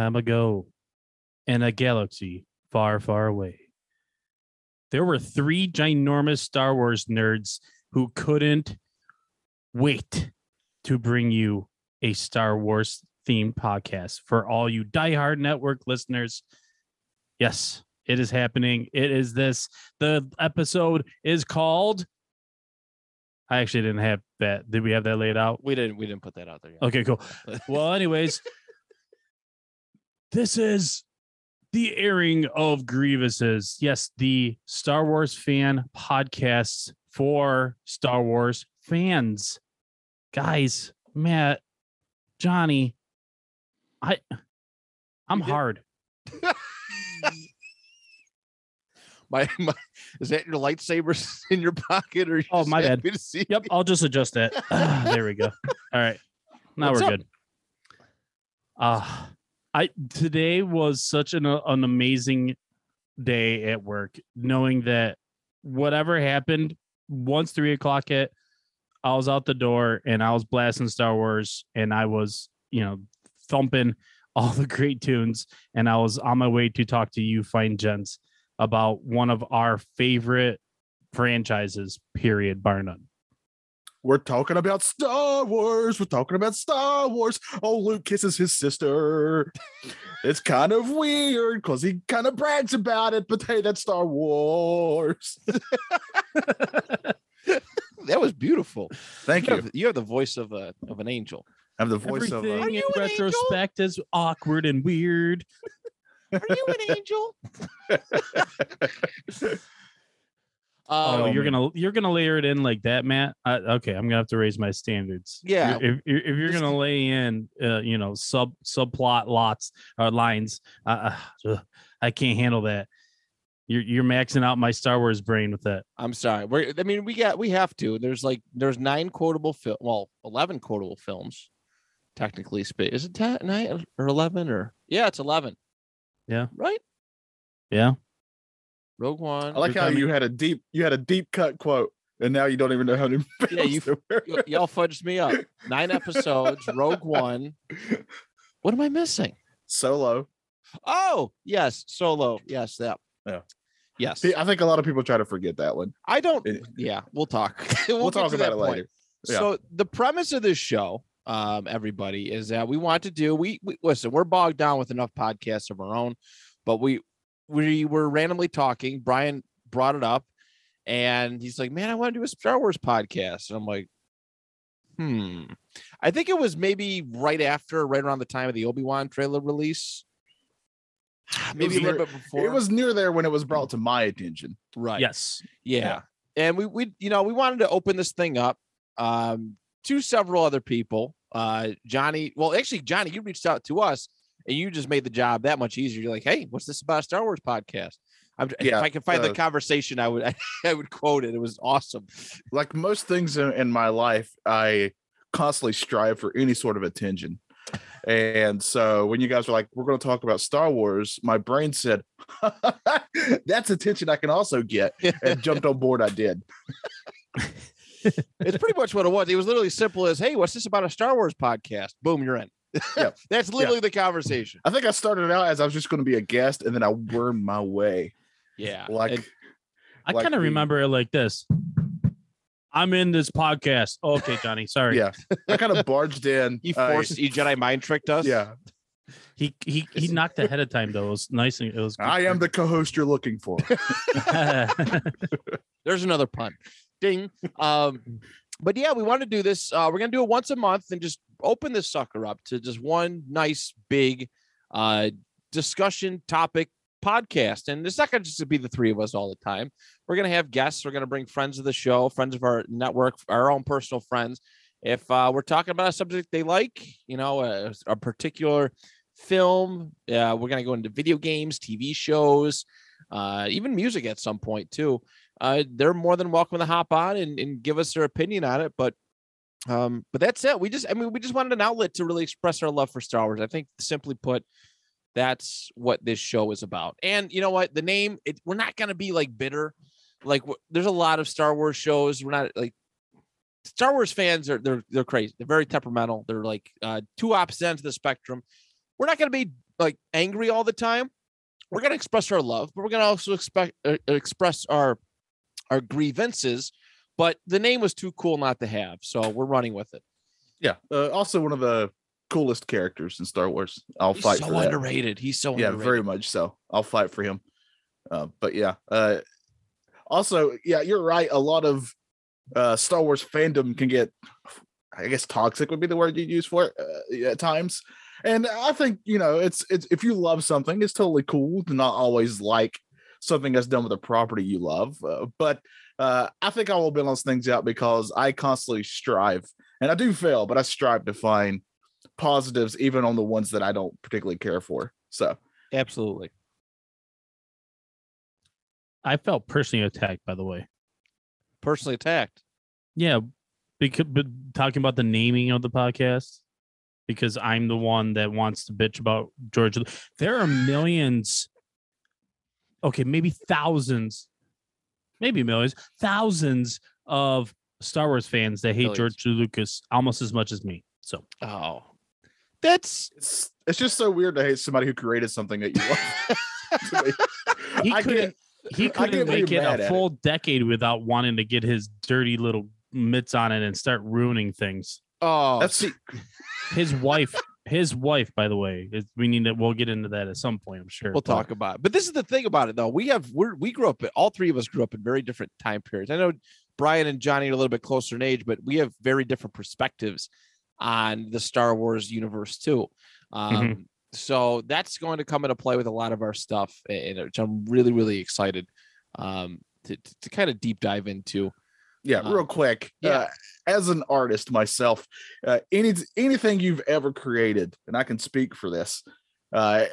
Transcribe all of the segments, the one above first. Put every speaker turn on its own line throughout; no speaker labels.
Time ago in a galaxy far, far away. There were three ginormous Star Wars nerds who couldn't wait to bring you a Star Wars themed podcast for all you diehard network listeners. Yes, it is happening. It is this. The episode is called. I actually didn't have that. Did we have that laid out?
We didn't we didn't put that out there yet.
Okay, cool. Well, anyways, this is the airing of Grievouses. Yes, the Star Wars fan podcasts for Star Wars fans. Guys, Matt, Johnny, I I'm hard.
My, my is that your lightsabers in your pocket or
Oh, my bad.
To see
Yep, I'll just adjust that. Ah, there we go. All right. Now
What's
we're
up?
good. Uh I today was such an uh, an amazing day at work, knowing that whatever happened, once three o'clock hit, I was out the door and I was blasting Star Wars and I was, you know, thumping all the great tunes, and I was on my way to talk to you, fine gents, about one of our favorite franchises, period, bar none.
We're talking about Star Wars. We're talking about Star Wars. Oh, Luke kisses his sister. it's kind of weird because he kind of brags about it, but hey, that's Star Wars.
that was beautiful.
Thank
You
you.
have, you have the voice of a of an angel.
I have the voice of.
Everything
Uh,
in
you an angel?
retrospect is awkward and weird.
Are you an angel?
Oh,
Um,
you're gonna you're gonna layer it in like that, Matt. Uh, okay, I'm gonna have to raise my standards.
Yeah.
if, if, if you're gonna lay in, uh, you know, sub subplot lots or lines, uh, uh, I can't handle that. You're you're maxing out my Star Wars brain with that.
I'm sorry. We're I mean we got we have to. There's like there's nine quotable film well, eleven quotable films. Technically spe- is it 10, nine or eleven or yeah, it's eleven.
Yeah.
Right?
Yeah,
Rogue One.
I like how you had a deep, you had a deep cut quote, and now you don't even know how to.
Yeah, you- y- y'all fudged me up. Nine episodes, Rogue One. What am I missing?
Solo.
Oh, yes, Solo. Yes, that.
Yeah.
Yes.
See, I think a lot of people try to forget that one.
I don't.
It-
Yeah, we'll talk. we'll,
We'll, talk about it
point.
later. Yeah.
So the premise of this show, um, everybody, is that we want to do. We, we listen. We're bogged down with enough podcasts of our own, but we we were randomly talking. Brian brought it up, and he's like, "Man, I want to do a Star Wars podcast." And I'm like, "Hmm." I think it was maybe right after, right around the time of the Obi Wan trailer release. Maybe a little
near-
bit before.
It was near there when it was brought to my attention.
right.
yes,
Yeah.
Yeah.
And we we you know, we wanted to open this thing up um to several other people. Uh Johnny, well actually Johnny, you reached out to us and you just made the job that much easier. You're like, "Hey, what's this about a Star Wars podcast?" I'm
Yeah,
if I can find the
uh,
conversation, I would I would quote it. It was awesome.
Like most things in, in my life, I constantly strive for any sort of attention. And so when you guys were like, we're going to talk about Star Wars, my brain said, that's attention I can also get. And jumped on board, I did.
It's pretty much what it was. It was literally simple as, "Hey, what's this about a Star Wars podcast?" Boom, you're in.
Yeah.
That's literally the conversation.
I think I started out as I was just going to be a guest and then I wormed my way.
Yeah.
Like,
And-
I
Like
kind of remember it like this. I'm in this podcast. Okay, Johnny, sorry.
yeah, I kind of barged in.
he
I-
forced he Jedi mind tricked us.
yeah.
He he he knocked ahead of time though. It was nice and it was. good
I am the co-host you're looking for.
There's another pun. Ding. Um, but yeah, we want to do this. Uh, we're gonna do it once a month and just open this sucker up to just one nice big uh discussion topic podcast. And it's not gonna just be the three of us all the time. We're gonna have guests. We're gonna bring friends of the show, friends of our network, our own personal friends. If uh, we're talking about a subject they like, you know, a, a particular film, uh, we're gonna go into video games, TV shows, uh, even music at some point too uh, they're more than welcome to hop on and, and give us their opinion on it. But um, but that's it. We just I mean we just wanted an outlet to really express our love for Star Wars. I think simply put, that's what this show is about. And you know what? The name, it, we're not gonna be like bitter. Like there's a lot of Star Wars shows. We're not like Star Wars fans are they're they're crazy. They're very temperamental. They're like uh, two opposite ends of the spectrum. We're not gonna be like angry all the time. We're gonna express our love, but we're gonna also expect uh, express our our grievances, but the name was too cool not to have, so we're running with it.
yeah. Uh, also one of the coolest characters in Star Wars. I'll
He's
fight
so
for that.
underrated. He's so
yeah,
underrated.
very much so. I'll fight for him. Uh, but yeah. Uh, also, yeah, you're right. A lot of uh, Star Wars fandom can get, I guess, toxic would be the word you'd use for it uh, at times. And I think you know, it's it's if you love something, it's totally cool to not always like something that's done with a property you love. Uh, but uh, I think I will balance things out because I constantly strive, and I do fail, but I strive to find positives even on the ones that I don't particularly care for. So.
Absolutely.
I felt personally attacked, by the way.
Personally attacked.
Yeah, because but talking about the naming of the podcast, because I'm the one that wants to bitch about George. There are millions, okay, maybe thousands, maybe millions, thousands of Star Wars fans that hate
Millions.
George Lucas almost as much as me. So
Oh, that's
it's it's just so weird to hate somebody who created something that you love.
He
I
couldn't
can't-
he couldn't make it a
at
full decade without wanting to get his dirty little mitts on it and start ruining things.
oh
That's
see,
His wife, his wife, by the way, is we need to we'll get into that at some point, I'm sure.
we'll
but-
talk about it. But this is the thing about it though. We have we're we grew up all three of us grew up in very different time periods. I know Brian and Johnny are a little bit closer in age, but we have very different perspectives on the Star Wars universe too. Um,
Mhm.
So that's going to come into play with a lot of our stuff, and which I'm really really excited um, to, to kind of deep dive into.
Yeah,
Uh,
real quick.
yeah.
Uh, as an artist myself, uh, any anything you've ever created, and I can speak for this, uh,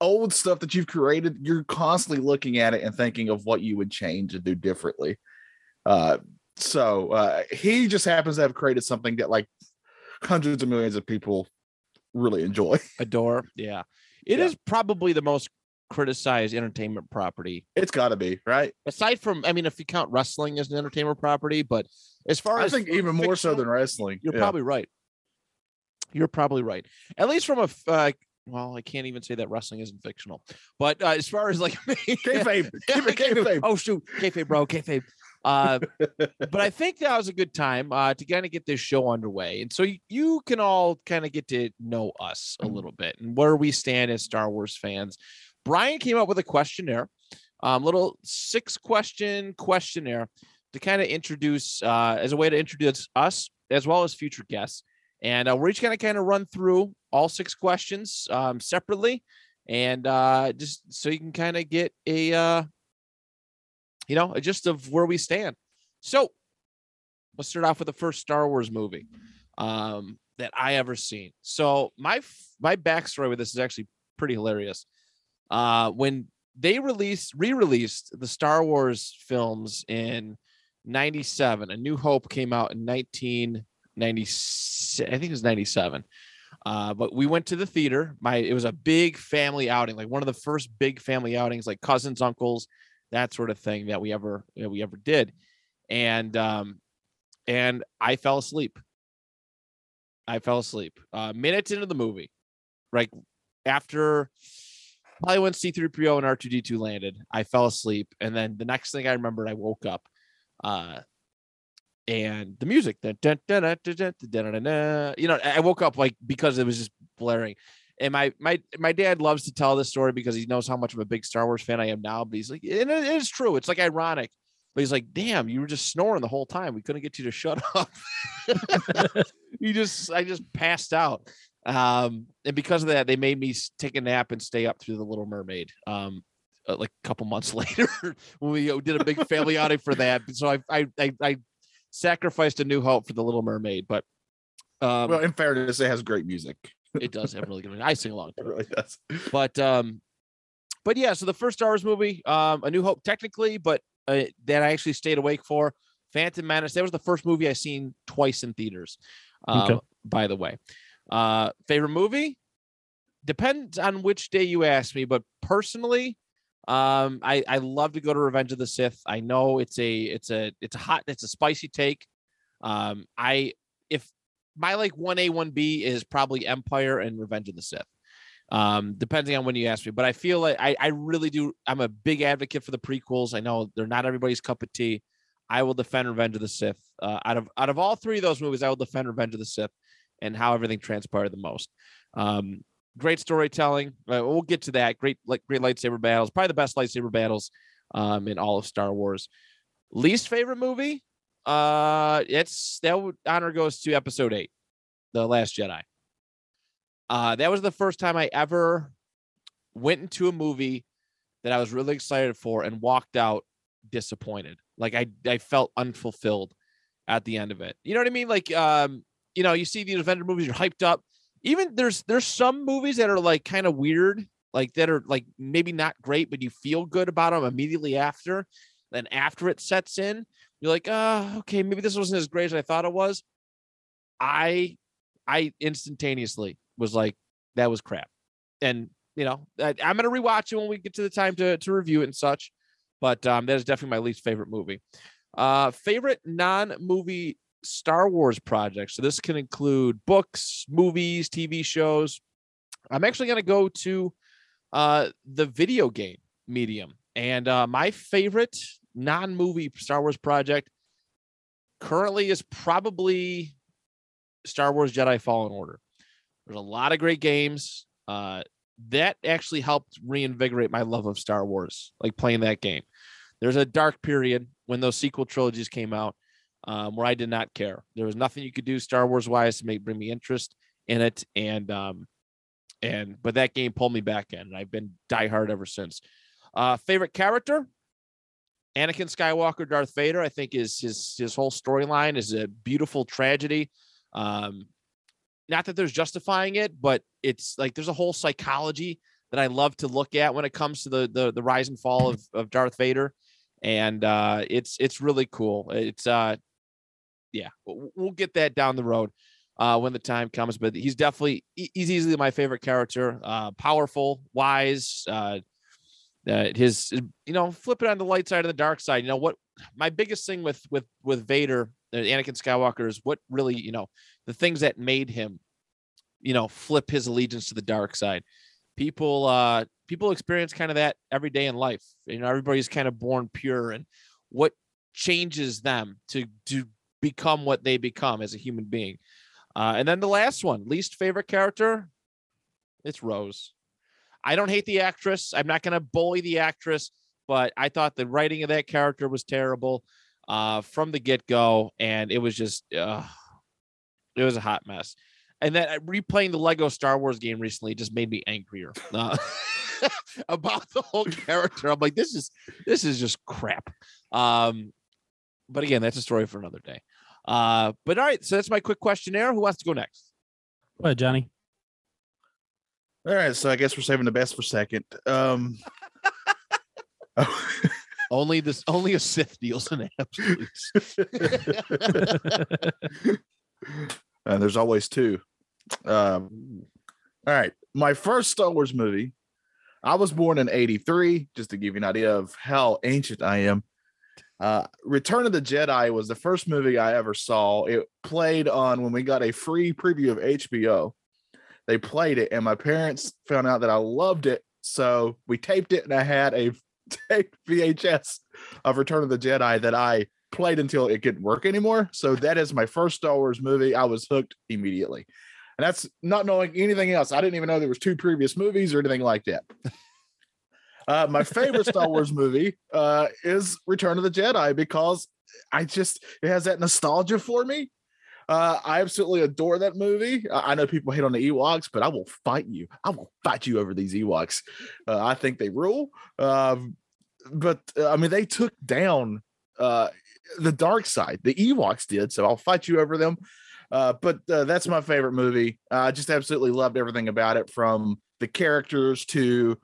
old stuff that you've created, you're constantly looking at it and thinking of what you would change and do differently. Uh, so uh, he just happens to have created something that like hundreds of millions of people really enjoy.
Adore, yeah, it is
Yeah.
probably the most criticized entertainment property
It's got to be right.
aside from i mean if you count wrestling as an entertainment property but as far
I
as
I
think
even more so than wrestling.
you're
Yeah.
probably right you're probably right at least from a uh, well i can't even say that wrestling isn't fictional but uh, as far as like
kayfabe. Kayfabe.
oh shoot kayfabe bro kayfabe uh, but I think that was a good time uh, to kind of get this show underway, and so you, you can all kind of get to know us a little bit and where we stand as Star Wars fans. Brian came up with a questionnaire, um, little six question questionnaire to kind of introduce uh, as a way to introduce us as well as future guests, and uh, we're each going to kind of run through all six questions um, separately, and uh, just so you can kind of get a uh, you know, a gist of where we stand. So let's start off with the first Star Wars movie um, that I ever seen. So my my backstory with this is actually pretty hilarious. Uh, when they released re-released the Star Wars films in '97, A New Hope came out in 1996. I think it was '97. Uh, but we went to the theater. My it was a big family outing, like one of the first big family outings, like cousins, uncles, that sort of thing that we ever that we ever did and um and i fell asleep i fell asleep uh minutes into the movie like after probably when C3PO and R2D2 landed, I fell asleep. And then the next thing I remembered, I woke up. Uh, and the music, you know, I woke up like because it was just blaring. And my my my dad loves to tell this story because he knows how much of a big Star Wars fan I am now. But he's like, and it is true. It's like ironic, but he's like, damn, you were just snoring the whole time. We couldn't get you to shut up. you just, I just passed out. Um, and because of that, they made me take a nap and stay up through the Little Mermaid. Um, uh, like a couple months later, when we uh, did a big family outing for that. So I I I, I sacrificed a New Hope for the Little Mermaid, but um,
well, in fairness, it has great music.
it does have really good. I sing along
It
to it
really does.
but um but yeah so the first star wars movie um a new hope technically but uh, that i actually stayed awake for phantom menace that was the first movie i seen twice in theaters um,
Okay.
by the way uh favorite movie? Depends on which day you ask me but personally um i i love to go to revenge of the sith. I know it's a it's a it's a hot it's a spicy take. Um i if my like 1a 1b is probably empire and revenge of the sith um depending on when you ask me but i feel like i i really do i'm a big advocate for the prequels. I know they're not everybody's cup of tea. I will defend revenge of the sith. Uh, out of out of all three of those movies i will defend revenge of the sith and how everything transpired the most um great storytelling uh, we'll get to that great like great lightsaber battles probably the best lightsaber battles um in all of star wars least favorite movie uh it's that honor goes to episode eight the last jedi uh, that was the first time I ever went into a movie that I was really excited for and walked out disappointed. Like I, I felt unfulfilled at the end of it. You know what I mean? Like, um, you know, you see these Avenger movies, you're hyped up. Even there's there's some movies that are like kind of weird, like that are like maybe not great, but you feel good about them immediately after. Then after it sets in, you're like, uh, okay, maybe this wasn't as great as I thought it was. I I instantaneously was like, that was crap. And you know, I, I'm gonna rewatch it when we get to the time to to review it and such. But um, that is definitely my least favorite movie. Uh, favorite non-movie Star Wars projects. So this can include books, movies, TV shows. I'm actually gonna go to uh the video game medium. And uh my favorite non-movie Star Wars project currently is probably Star Wars Jedi Fallen Order. There's a lot of great games. Uh, that actually helped reinvigorate my love of Star Wars, like playing that game. There's a dark period when those sequel trilogies came out um, where I did not care. There was nothing you could do Star Wars wise to make bring me interest in it, and um, and but that game pulled me back in, and I've been diehard ever since. Uh, favorite character? Anakin Skywalker, Darth Vader. I think is his his whole storyline is a beautiful tragedy. Um, not that there's justifying it, but it's like there's a whole psychology that I love to look at when it comes to the the, the rise and fall of, of Darth Vader, and uh, it's it's really cool. It's uh, yeah, we'll get that down the road uh, when the time comes. But he's definitely he's easily my favorite character. Uh, powerful, wise. Uh, uh, his you know flipping on the light side and the dark side. You know what? My biggest thing with with with Vader, uh, Anakin Skywalker, is what really you know the things that made him, you know, flip his allegiance to the dark side. People, uh, people experience kind of that every day in life. You know, everybody's kind of born pure, and what changes them to to become what they become as a human being. Uh, and then the last one, least favorite character, it's Rose. I don't hate the actress. I'm not going to bully the actress, but I thought the writing of that character was terrible uh, from the get go, and it was just uh, it was a hot mess. And then uh, replaying the Lego Star Wars game recently just made me angrier uh, about the whole character. I'm like, this is this is just crap. Um, but again, that's a story for another day. Uh, but all right, so that's my quick questionnaire. Who wants to go next?
Go ahead, Johnny.
All right, so I guess we're saving the best for second. Um,
Only this, only a Sith deals in absolutes.
and there's always two. Um, all right, my first Star Wars movie. I was born in '83, just to give you an idea of how ancient I am. Uh, Return of the Jedi was the first movie I ever saw. It played on when we got a free preview of HBO. They played it, and my parents found out that I loved it, so we taped it, and I had a taped VHS of Return of the Jedi that I played until it couldn't work anymore. So that is my first Star Wars movie. I was hooked immediately. and that's not knowing anything else. I didn't even know there was two previous movies or anything like that. Uh, my favorite Star Wars movie uh, is Return of the Jedi because I just it has that nostalgia for me. Uh, I absolutely adore that movie. I know people hate on the Ewoks, but I will fight you. I will fight you over these Ewoks. Uh, I think they rule. Um, but uh, I mean, they took down uh, the dark side. The Ewoks did, so I'll fight you over them. Uh, but that's my favorite movie. I just absolutely loved everything about it, from the characters to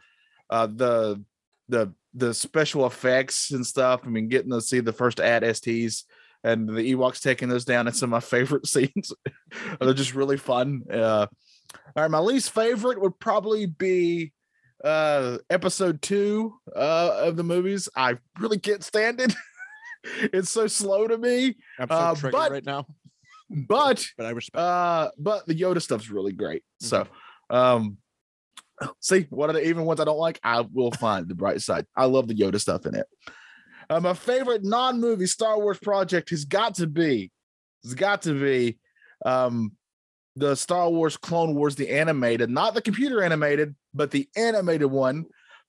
uh, the the the special effects and stuff. I mean, getting to see the first AT-STs and the Ewoks taking those down. It's some of my favorite scenes. They're just really fun. Uh, all right, my least favorite would probably be uh episode two uh of the movies. I really can't stand it. it's so slow to me.
I'm so
Uh,
triggered
but-
right now,
But
but I respect.
uh but the Yoda stuff's really great. So um see what are the even ones I don't like? I will find the bright side. I love the Yoda stuff in it. Uh, my favorite non-movie Star Wars project has got to be, has got to be um the Star Wars Clone Wars, the animated, not the computer animated, but the animated one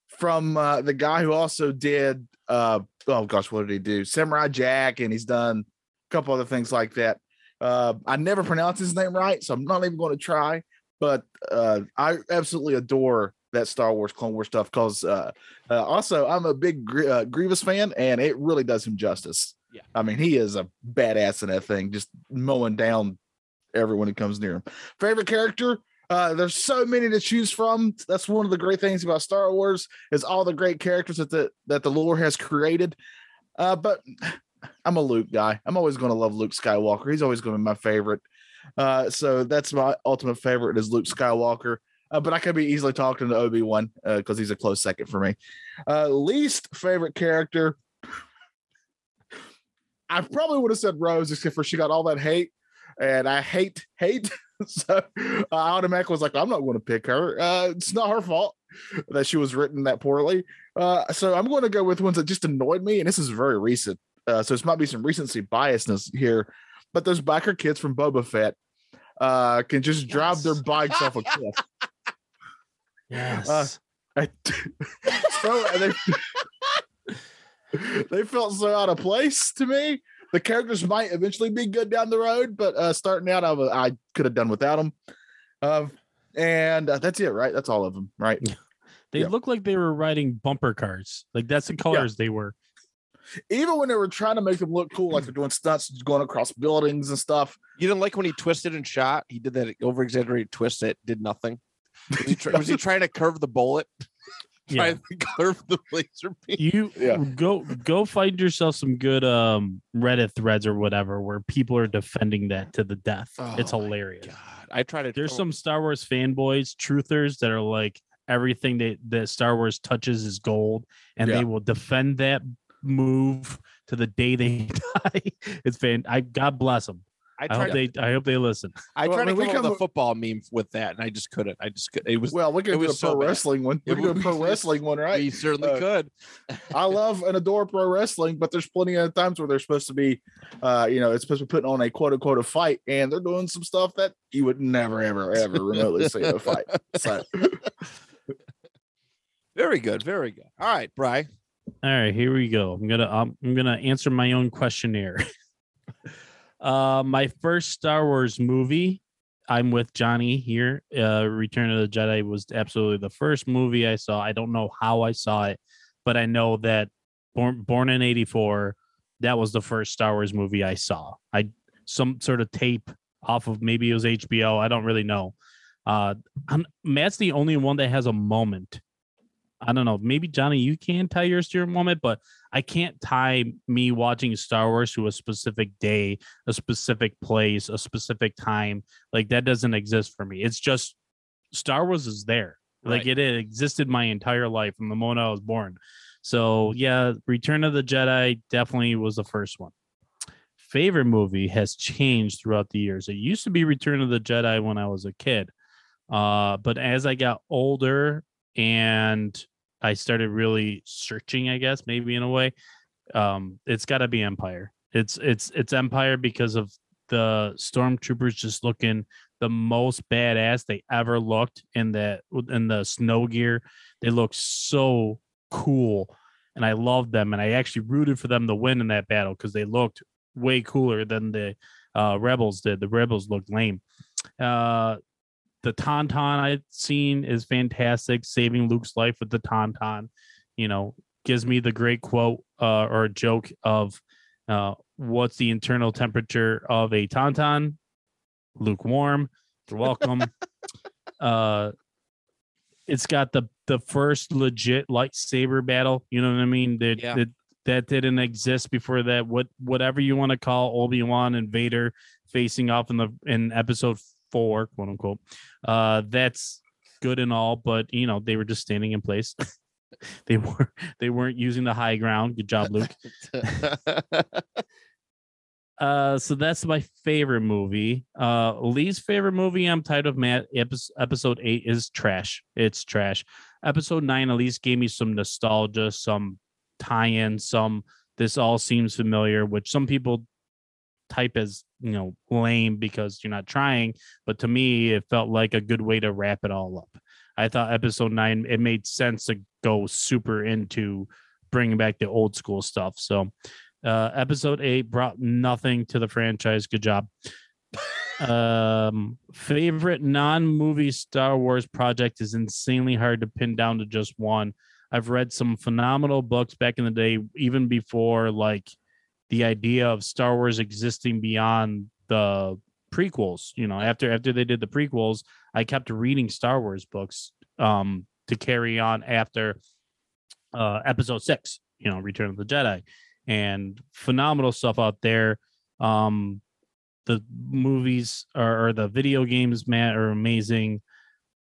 from uh, the guy who also did uh oh gosh, what did he do? Samurai Jack, and he's done a couple other things like that. Uh, I never pronounce his name right, so I'm not even going to try. But uh, I absolutely adore that Star Wars Clone Wars stuff because uh, uh, also I'm a big Gr- uh, Grievous fan, and it really does him justice.
Yeah.
I mean he is a badass in that thing, just mowing down everyone who comes near him. Favorite character? Uh, there's so many to choose from. That's one of the great things about Star Wars is all the great characters that the that the lore has created. Uh, but I'm a Luke guy. I'm always going to love Luke Skywalker. He's always going to be my favorite. Uh, so that's my ultimate favorite is Luke Skywalker. Uh, but I could be easily talking to Obi Wan because he's a close second for me. Uh, least favorite character. I probably would have said Rose, except for she got all that hate, and I hate hate. so I automatically was like, I'm not going to pick her. Uh, it's not her fault that she was written that poorly. Uh, so I'm going to go with ones that just annoyed me, and this is very recent. Uh, so this might be some recency biasness here, but those biker kids from Boba Fett uh, can just drive their bikes off a cliff.
Yes.
Uh, I, so they they felt so out of place to me. The characters might eventually be good down the road, but uh, starting out, I, was- I could have done without them. Um, and uh, that's it, right? That's all of them, right?
they
yeah.
look like they were riding bumper cars. Like that's the colors they were.
Even when they were trying to make them look cool, like they're doing stunts, going across buildings and stuff.
You didn't like when he twisted and shot. He did that over exaggerated twist that did nothing. Was he, try- was he trying to curve the bullet?
Yeah.
Trying to curve the laser beam.
You
Yeah.
go go find yourself some good um Reddit threads or whatever where people are defending that to the death. it's
Oh my
hilarious.
God, I try to.
There's
oh,
some Star Wars fanboys, truthers that are like everything that that Star Wars touches is gold, and
Yeah.
they will defend that move to the day they die. It's fan. I God bless them.
I
I hope
to,
they. I hope they listen.
I
Well,
tried
I
to
mean, we
come up with a football meme with that, and I just couldn't. I just could. It was.
Well, we
It
can do a pro
so bad.
wrestling one. We
It
can do a pro wrestling one, right?
We certainly
Uh,
could.
I love and adore pro wrestling, but there's plenty of times where they're supposed to be, uh, you know, it's supposed to be putting on a quote unquote a fight, and they're doing some stuff that you would never, ever, ever remotely see in a fight. So
Very good. Very good. All right, Bry.
All right, here we go. I'm gonna um, I'm gonna answer my own questionnaire. uh, my first Star Wars movie. I'm with Johnny here. Uh, Return of the Jedi was absolutely the first movie I saw. I don't know how I saw it, but I know that born born in '84, that was the first Star Wars movie I saw. I some sort of tape off of maybe it was HBO. I don't really know. Uh, I'm, Matt's the only one that has a moment I don't know. Maybe Johnny, you can tie yours to your moment, but I can't tie me watching Star Wars to a specific day, a specific place, a specific time. Like that doesn't exist for me. It's just Star Wars is there. Like
Right.
it, it existed my entire life from the moment I was born. So yeah, Return of the Jedi definitely was the first one. Favorite movie has changed throughout the years. It used to be Return of the Jedi when I was a kid. Uh, but as I got older and I started really searching, I guess, maybe in a way. Um, it's gotta be Empire. It's it's it's Empire because of the stormtroopers just looking the most badass they ever looked in that in the snow gear. They look so cool, and I loved them. And I actually rooted for them to win in that battle because they looked way cooler than the uh, rebels did. The rebels looked lame. Uh, the tauntaun I've seen is fantastic. Saving Luke's life with the tauntaun, you know, gives me the great quote uh, or joke of uh, what's the internal temperature of a tauntaun? Lukewarm. You're welcome. uh, it's got the the first legit lightsaber battle. You know what I mean? That
Yeah.
that, that didn't exist before that. What whatever you want to call Obi Wan and Vader facing off in the in episode four, quote unquote. Uh, that's good and all, but you know they were just standing in place. they were they weren't using the high ground. Good job, Luke. Uh, so that's my favorite movie. Uh, Lee's favorite movie. I'm tired of Matt. Episode eight is trash. It's trash. Episode nine at least gave me some nostalgia, some tie-in, some. This all seems familiar, which some people type as you know lame because you're not trying. But to me, it felt like a good way to wrap it all up. I thought episode nine it made sense to go super into bringing back the old school stuff. So uh, episode eight brought nothing to the franchise. Good job. um, favorite non-movie Star Wars project is insanely hard to pin down to just one. I've read some phenomenal books back in the day, even before like the idea of Star Wars existing beyond the prequels. You know, after after they did the prequels, I kept reading Star Wars books um, to carry on after uh, Episode Six. You know, Return of the Jedi and phenomenal stuff out there. Um, the movies or, or the video games, Matt, are amazing.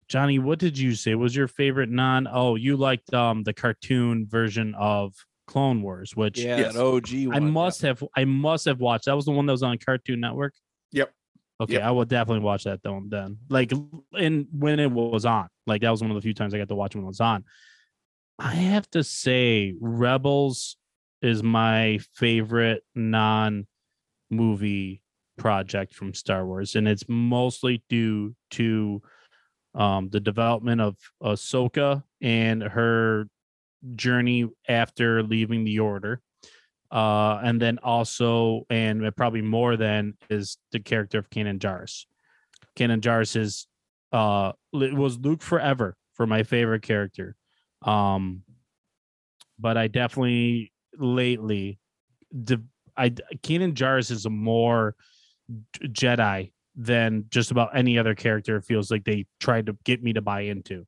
Johnny, what did you say was your favorite non? Oh, you liked um the cartoon version of Clone Wars, which
yeah,
Yes.
that OG.
I
one, yeah.
must have I must have watched. That was the one that was on Cartoon Network.
Yep.
Okay,
Yep.
I will definitely watch that though. Then, like, and when it was on, like that was one of the few times I got to watch when it was on. I have to say, Rebels is my favorite non-movie project from Star Wars, and it's mostly due to um, the development of Ahsoka and her journey after leaving the Order uh, and then also, and probably more than is the character of Kanan Jarrus. Kanan Jarrus is uh, it was Luke forever for my favorite character. Um, but I definitely lately, de- I Kanan Jarrus is a more Jedi than just about any other character. It feels like they tried to get me to buy into.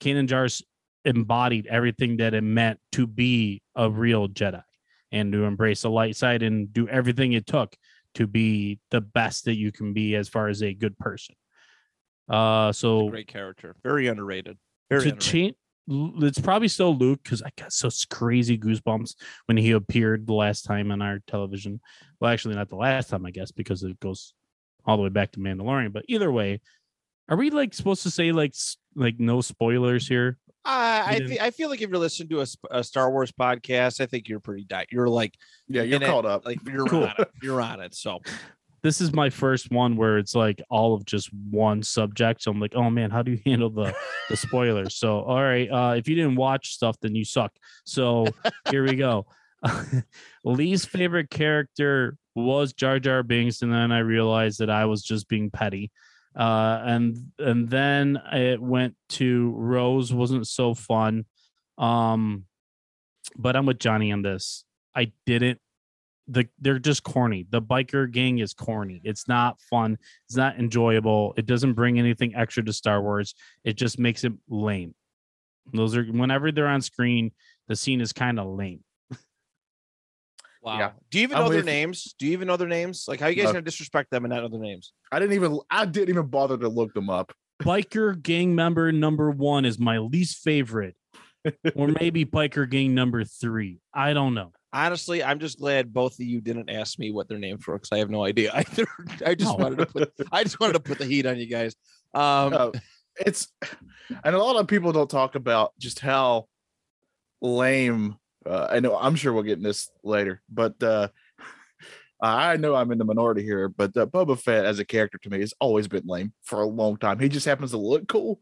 Kanan Jarrus embodied everything that it meant to be a real Jedi and to embrace the light side and do everything it took to be the best that you can be as far as a good person. Uh, so
Great character. Very underrated. Very
to
underrated.
change, it's probably still Luke because I got so crazy goosebumps when he appeared the last time on our television. Well, actually, not the last time, I guess, because it goes all the way back to Mandalorian. But either way, are we like supposed to say like like no spoilers here?
Uh, I
didn't-
I feel like if you're listening to a, a Star Wars podcast, I think you're pretty di- You're like
Yeah, you're
in it,
caught up.
like you're
Cool.
on it. You're on it. So
this is my first one where it's like all of just one subject. So I'm like, oh man, how do you handle the the spoilers? So all right, uh, if you didn't watch stuff, then you suck. So here we go. Lee's favorite character was Jar Jar Binks, and then I realized that I was just being petty. Uh, and and then it went to Rose wasn't so fun. Um, but I'm with Johnny on this. I didn't the they're just corny. The biker gang is corny. It's not fun. It's not enjoyable. It doesn't bring anything extra to Star Wars. It just makes it lame. Those are whenever they're on screen, the scene is kind of lame.
Wow.
Yeah.
Do you even
I'm
know their
with you.
names? Do you even know their names? Like how you guys
No.
gonna disrespect them and not know their names?
I didn't even I didn't even bother to look them up.
Biker gang member number one is my least favorite, or maybe biker gang number three. I don't know.
Honestly, I'm just glad both of you didn't ask me what their names were because I have no idea either. I just
No.
wanted to put I just wanted to put the heat on you guys. Um
Uh, it's and a lot of people don't talk about just how lame uh, I know I'm sure we'll get in this later, but uh I know I'm in the minority here, but uh, Boba Fett as a character to me has always been lame for a long time. He just happens to look cool.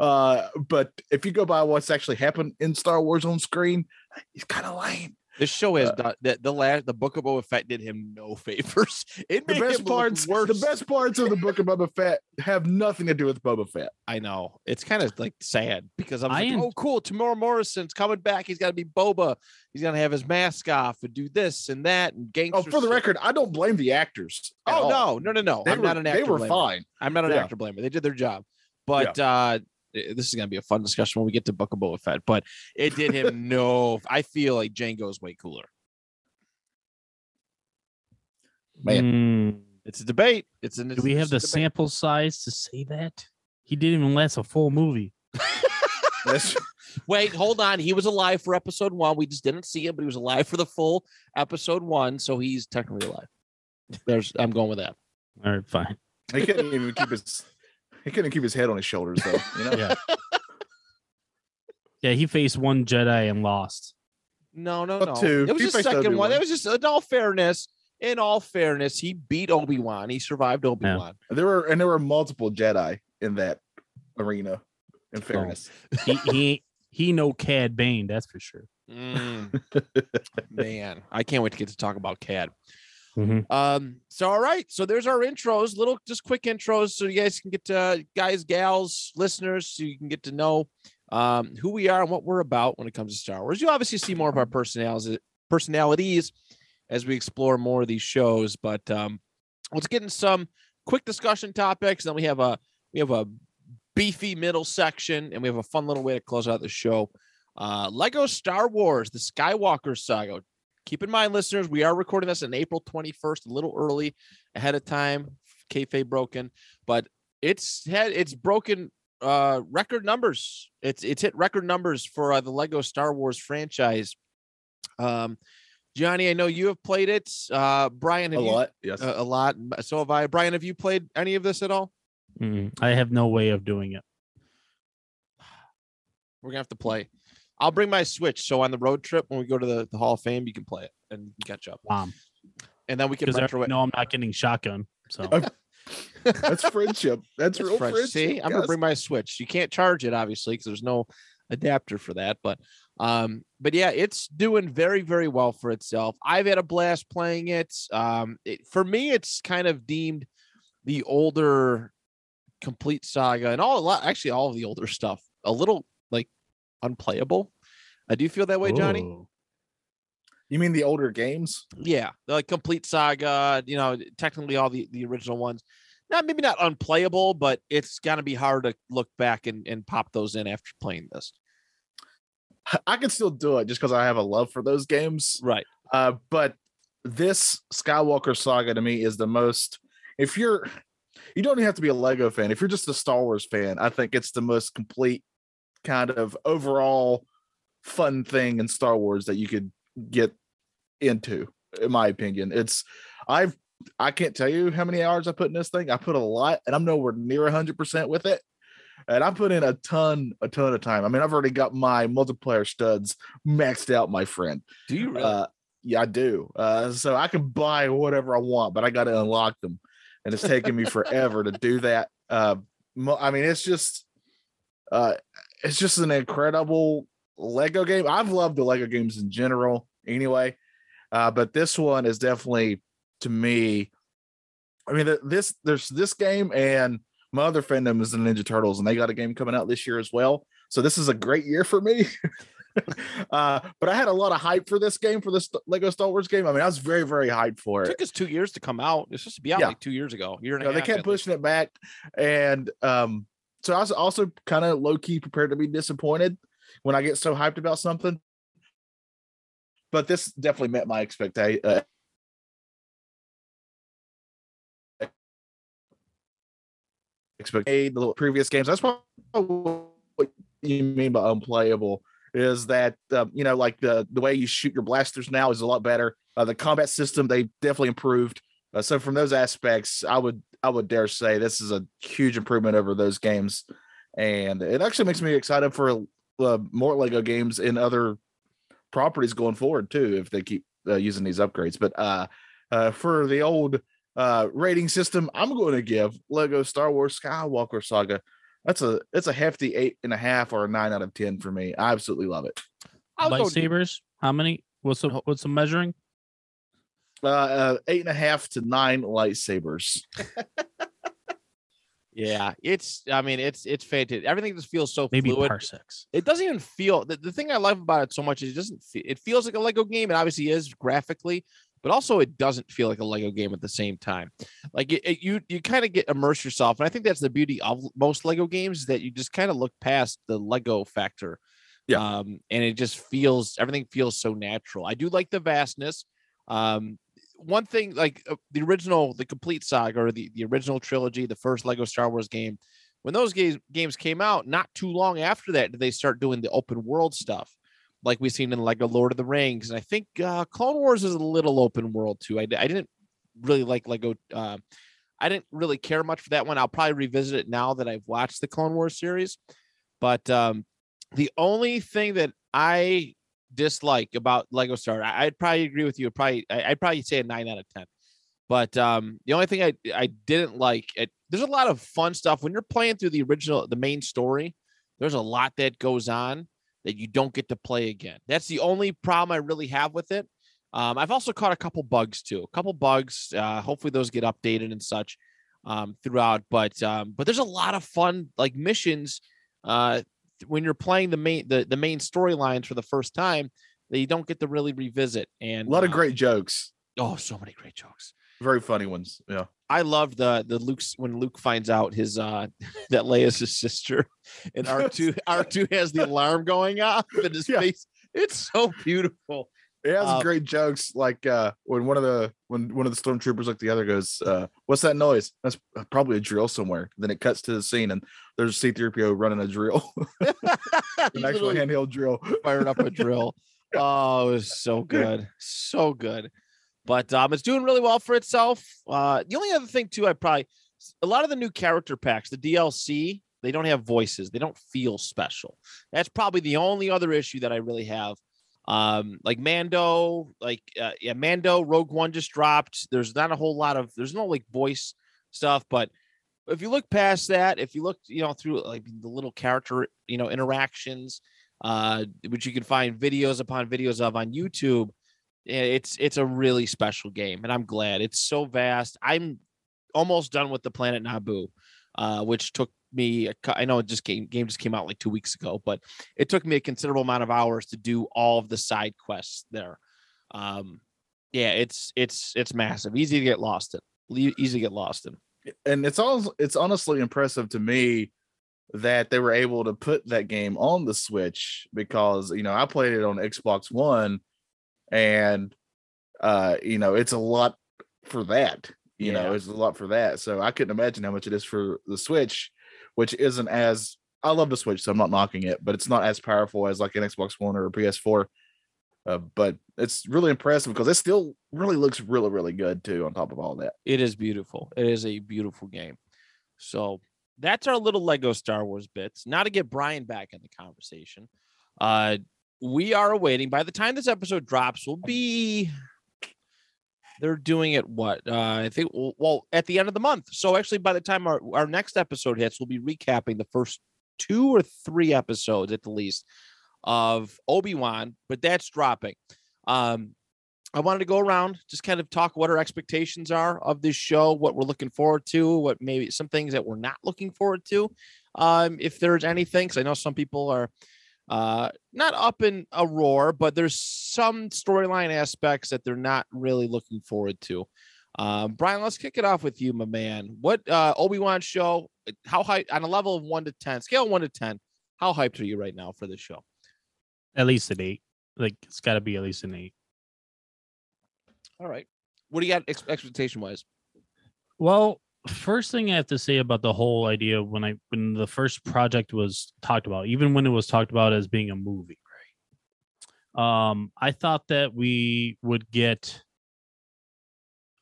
Uh, but if you go by what's actually happened in Star Wars on screen, he's kind of lame.
This show has
Uh,
done that. The last, the Book of Boba Fett did him no favors. It
The best parts,
worse.
the best parts of the book of Boba Fett have nothing to do with Boba Fett.
I know it's kind of like sad because I'm like,
en-
oh, cool. Temuera Morrison's coming back. He's got to be Boba. He's gonna have his mask off and do this and that and gangster.
Oh, for the
shit.
record, I don't blame the actors.
Oh
all.
no, no, no, no.
They
I'm
were,
not an actor.
They were
blamer.
fine.
I'm not an
Yeah.
actor blamer. They did their job. But uh eh, this is gonna be a fun discussion when we get to Book of Boba Fett. But it did him no. I feel like Jango's way cooler.
Man.
Mm,
It's a debate. It's an.
do we have the
debate.
sample size to say that? He didn't even last a full movie.
Wait, hold on. He was alive for episode one. We just didn't see him, but he was alive for the full episode one, so he's technically alive. There's. I'm going with that.
All right, fine.
he couldn't even keep his he couldn't keep his head on his shoulders though. You know?
Yeah. Yeah, he faced one Jedi and lost.
No, no,
Up
no.
to-
It was
he
the second one.
Obi-Wan.
It was just in all fairness. In all fairness, he beat Obi Wan. He survived Obi Wan.
There were and there were multiple Jedi in that arena. In fairness,
He he he no Cad Bane, that's for sure.
Mm. Man, I can't wait to get to talk about Cad.
Mhm.
Um, so all right, so there's our intros, little just quick intros, so you guys can get to guys, gals, listeners, so you can get to know um who we are and what we're about when it comes to Star Wars. You obviously see more of our personalities personalities as we explore more of these shows, but um let's get in some quick discussion topics. Then we have a we have a beefy middle section, and we have a fun little way to close out the show. Uh, Lego Star Wars, the Skywalker saga. Keep in mind, listeners, we are recording this on April 21st, a little early ahead of time. Kayfabe broken, but it's had it's broken uh record numbers. It's it's hit record numbers for uh, the Lego Star Wars franchise. Um, Johnny, I know you have played it. Uh, Brian,
a
have you,
lot. Yes.
a, a lot. So have I. Brian, have you played any of this at all?
Mm, I have no way of doing it.
We're gonna have to play. I'll bring my Switch. So on the road trip when we go to the, the Hall of Fame, you can play it and catch up.
Um,
And then we can
because I
retro it.
know I'm not getting shotgun. So
That's friendship. That's,
That's
real
French.
friendship.
See, I'm gonna bring my Switch. You can't charge it obviously because there's no adapter for that. But um, but yeah, it's doing very very well for itself. I've had a blast playing it. Um, it, for me, it's kind of deemed the older complete saga and all a lot actually all of the older stuff a little like unplayable. I do feel that way, Johnny.
You mean the older games?
Yeah, the like complete saga, you know, technically all the the original ones. Not maybe not unplayable, but it's gonna be hard to look back and, and pop those in after playing this.
I can still do it just because I have a love for those games.
Right.
Uh, but this Skywalker saga to me is the most. If you're, you don't even have to be a Lego fan. If you're just a Star Wars fan, I think it's the most complete kind of overall fun thing in Star Wars that you could get into. In my opinion, it's I've I can't tell you how many hours I put in this thing. I put a lot, and I'm nowhere near hundred percent with it. And I put in a ton, a ton of time. I mean, I've already got my multiplayer studs maxed out, my friend.
Do you really?
Uh, yeah, I do. Uh, so I can buy whatever I want, but I got to unlock them, and it's taking me forever to do that. Uh, I mean, it's just, uh, it's just an incredible Lego game. I've loved the Lego games in general, anyway, uh, but this one is definitely to me. I mean, this there's this game and my other fandom is the Ninja Turtles, and they got a game coming out this year as well. So this is a great year for me. uh, but I had a lot of hype for this game for this Lego Star Wars game. I mean, I was very, very hyped for
it
it.
took us two years to come out. It's supposed to be out
Yeah.
like two years ago. Year and
know, they kept
at least.
pushing it back, and um, so I was also kind of low key prepared to be disappointed when I get so hyped about something. But this definitely met my expectation. Uh, the previous games. That's what you mean by unplayable. Is that um, you know like the the way you shoot your blasters now is a lot better. Uh, the combat system they definitely improved. Uh, so from those aspects, I would I would dare say this is a huge improvement over those games, and it actually makes me excited for uh, more Lego games in other properties going forward too if they keep uh, using these upgrades. But uh, uh, for the old uh, rating system, I'm going to give Lego Star Wars Skywalker Saga. That's a it's a hefty eight and a half or a nine out of ten for me. I absolutely love it.
I'll go
Lightsabers. How many? What's the what's the measuring?
Uh, uh, eight and a half to nine lightsabers.
Yeah, it's. I mean, it's it's fantastic. Everything just feels so
Maybe
fluid.
parsecs.
it doesn't even feel the, the thing I love about it so much is it doesn't fe- it feels like a Lego game. It obviously is graphically, but also it doesn't feel like a Lego game at the same time. Like it, it- you you kind of get immerse yourself, and I think that's the beauty of most Lego games is that you just kind of look past the Lego factor.
Yeah.
Um, and it just feels everything feels so natural. I do like the vastness. Um, one thing like uh, the original, the complete saga or the, the original trilogy, the first Lego Star Wars game, when those games games came out, not too long after that, did they start doing the open world stuff, like we've seen in Lego Lord of the Rings, and I think uh, Clone Wars is a little open world too. I, I didn't really like Lego. Uh, I didn't really care much for that one. I'll probably revisit it now that I've watched the Clone Wars series. But um, the only thing that I dislike about Lego Star, I, I'd probably agree with you. Probably, I, I'd probably say a nine out of ten. But um, the only thing I I didn't like, it, there's a lot of fun stuff when you're playing through the original, the main story. There's a lot that goes on that you don't get to play again. That's the only problem I really have with it. Um, I've also caught a couple bugs too, a couple bugs. Uh, hopefully those get updated and such um, throughout. But um, but there's a lot of fun like missions uh, when you're playing the main the, the main storylines for the first time that you don't get to really revisit. And
A lot of
uh,
great jokes,
oh, so many great jokes.
very funny ones. Yeah.
I love the the Luke's when Luke finds out his uh that Leia's his sister and R2 R2 has the alarm going off in his
Yeah.
face. It's so beautiful.
It has
Uh,
great jokes, like uh, when one of the when one of the stormtroopers, like the other, goes, uh, "What's that noise?" That's probably a drill somewhere. Then it cuts to the scene, and there's C-3PO running a drill, an actual handheld drill.
firing up a drill. Oh, it was so good. So good. But um it's doing really well for itself. Uh the only other thing too, I probably a lot of the new character packs, the DLC, they don't have voices. They don't feel special. That's probably the only other issue that I really have. Um, like Mando, like uh, yeah, Mando Rogue One just dropped. There's not a whole lot of there's no like voice stuff, but if you look past that, if you look, you know, through like the little character, you know, interactions, uh, which you can find videos upon videos of on YouTube, it's it's a really special game, and I'm glad it's so vast. I'm almost done with the planet Naboo, uh, which took me. I know it just game game just came out like two weeks ago, but it took me a considerable amount of hours to do all of the side quests there. Um, yeah, it's it's it's massive. Easy to get lost in. Easy to get lost in.
and it's all it's honestly impressive to me that they were able to put that game on the Switch because you know I played it on Xbox One, and uh, you know it's a lot for that. You know, it's a lot for that. So I couldn't imagine how much it is for the Switch, which isn't as I love the Switch, so I'm not knocking it, but it's not as powerful as like an Xbox One or a PS4. Uh, but it's really impressive because it still really looks really, really good too. On top of all that.
It is beautiful. It is a beautiful game. So that's our little Lego Star Wars bits. Now to get Brian back in the conversation. Uh we are awaiting by the time this episode drops, we'll be they're doing it what? Uh I think well, at the end of the month. So actually by the time our, our next episode hits, we'll be recapping the first two or three episodes at the least of Obi-Wan, but that's dropping. Um I wanted to go around, just kind of talk what our expectations are of this show, what we're looking forward to, what maybe some things that we're not looking forward to. Um, if there's anything, because I know some people are uh, not up in a roar, but there's some storyline aspects that they're not really looking forward to. Um, Brian, let's kick it off with you, my man. What uh, Obi Wan show? How high on a level of one to ten, scale of one to ten? How hyped are you right now for this show?
At least an eight. Like it's got to be at least an eight.
All right, what do you got ex- expectation wise?
Well, first thing I have to say about the whole idea when I when the first project was talked about, even when it was talked about as being a movie, right? Um, I thought that we would get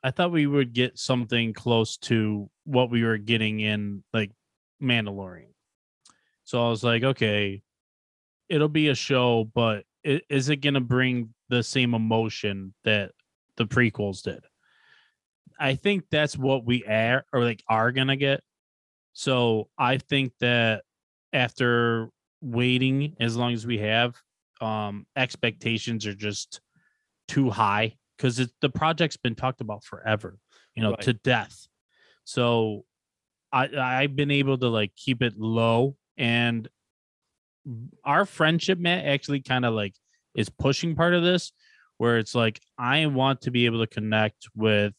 I thought we would get something close to what we were getting in like Mandalorian. So I was like, okay, it'll be a show, but is it going to bring the same emotion that the prequels did? I think that's what we are or like are gonna get. So I think that after waiting as long as we have, um, expectations are just too high because the project's been talked about forever, you know,
Right.
to death. So I I've been able to like keep it low and our friendship, Matt, actually kind of like is pushing part of this where it's like I want to be able to connect with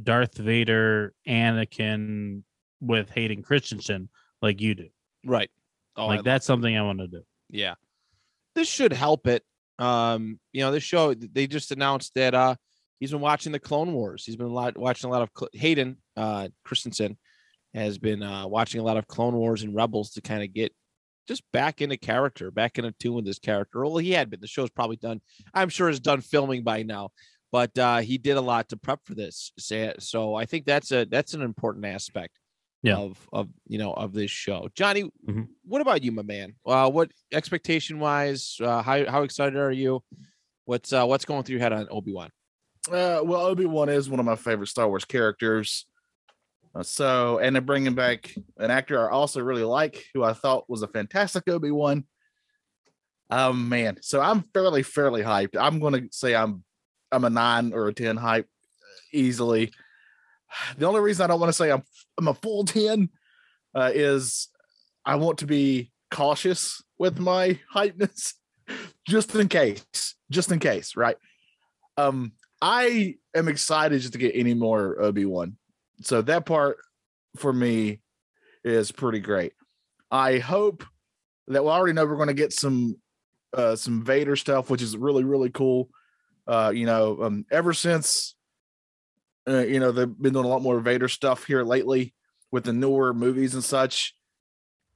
Darth Vader, Anakin, with Hayden Christensen like you do.
Right. Oh, I
like that's something I want to do.
Yeah. This should help it. Um, you know, this show they just announced that uh he's been watching the Clone Wars. He's been a lot, watching a lot of Cl- Hayden uh Christensen has been uh watching a lot of Clone Wars and Rebels to kind of get just back into character, back into tune with this character. Well, he had been. The show's probably done. I'm sure is done filming by now, but uh he did a lot to prep for this. So, so I think that's a that's an important aspect
Yeah.
of of you know of this show. Johnny,
Mhm.
what about you, my man? Uh, what expectation wise? Uh, how how excited are you? What's uh what's going through your head on Obi Wan?
Uh, well, Obi Wan is one of my favorite Star Wars characters. Uh, so, and they're bringing back an actor I also really like, who I thought was a fantastic Obi Wan. Um, man, so I'm fairly fairly hyped. I'm going to say I'm I'm a nine or a ten hype easily. The only reason I don't want to say I'm I'm a full ten uh, is I want to be cautious with my hypeness, just in case, just in case, right? Um, I am excited just to get any more Obi Wan. So that part for me is pretty great. I hope that we already know we're going to get some uh some Vader stuff, which is really really cool. Uh, you know, um, ever since uh, you know they've been doing a lot more Vader stuff here lately with the newer movies and such.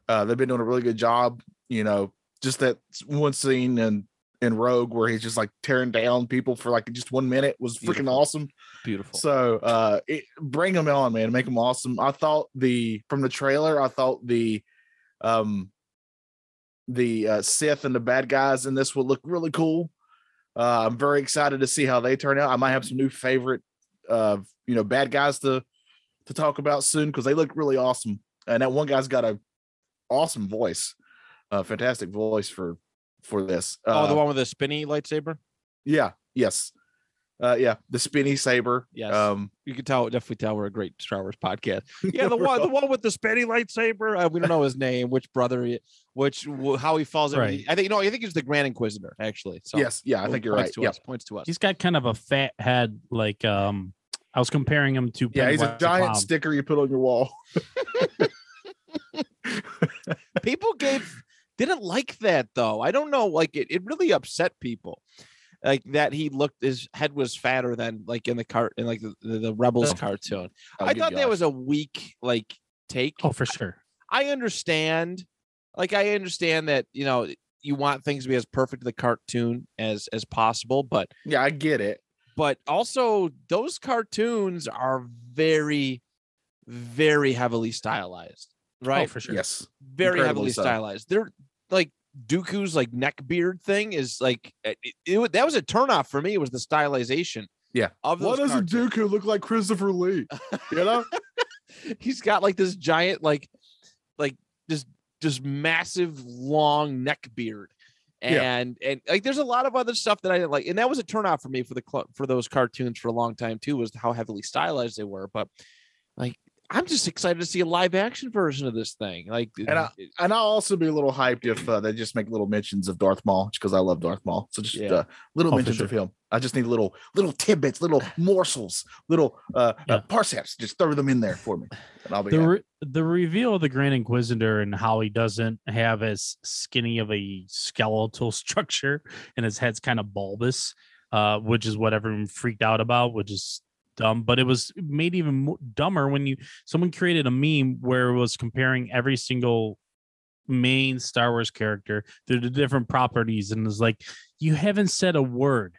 Uh, they've been doing a really good job. You know, just that one scene and in Rogue where he's just like tearing down people for like just one minute was freaking awesome.
Beautiful.
So uh it, bring them on, man. Make them awesome. I thought the from the trailer, I thought the um the uh, Sith and the bad guys in this would look really cool. Uh, I'm very excited to see how they turn out. I might have some new favorite uh you know bad guys to to talk about soon because they look really awesome. And that one guy's got a awesome voice, a fantastic voice for for this.
oh, the
Uh,
one with the spinny lightsaber.
yeah, yes. Uh yeah, the spinny saber.
Yes.
Um
You can tell, definitely tell we're a great Star Wars podcast. Yeah, the one, the one with the spinny lightsaber. Uh, we don't know his name, which brother, he, which how he falls. in.
Right.
I think no, I think he's the Grand Inquisitor actually. So
yes, yeah, I think you're right.
points To
Yeah.
us, points to us.
He's got kind of a fat head, like um I was comparing him to
Yeah, he's a giant
Clown.
sticker you put on your wall.
people gave didn't like that though. I don't know, like it, it really upset people. Like that he looked his head was fatter than like in the cart in like the, the, the Rebels
Oh.
cartoon.
I'll
I thought
you
that
off.
was a weak like take.
Oh, for sure.
I understand. Like I understand that, you know, you want things to be as perfect to the cartoon as as possible, but
yeah, I get it.
but also those cartoons are very very heavily stylized, oh, right?
Oh, for sure.
Yes.
very
Incredibly
heavily
so.
stylized. They're like Dooku's like neck beard thing is like eh, it, it, it that was a turnoff for me. It was the stylization?
Yeah.
Of
Why
those
doesn't
cartoons.
Dooku look like Christopher Lee? You know?
He's got like this giant like like just just massive long neck beard.
Yeah.
And and like there's a lot of other stuff that I didn't like, and that was a turnoff for me for the cl- for those cartoons for a long time too, was how heavily stylized they were. But like I'm just excited to see a live action version of this thing. Like
And I- and I'll also be a little hyped if uh, they just make little mentions of Darth Maul, just because I love Darth Maul. So just
Yeah.
uh, little
Oh, for
mentions of him. I just need little little tidbits, little morsels, little uh,
Yeah.
uh parsecs. Just throw them in there for me, and I'll be
the re- the reveal of the Grand Inquisitor and how he doesn't have as skinny of a skeletal structure and his head's kind of bulbous, uh, which is what everyone freaked out about, which is dumb. But it was made even dumber when you someone created a meme where it was comparing every single main Star Wars character to the different properties, and it's like you haven't said a word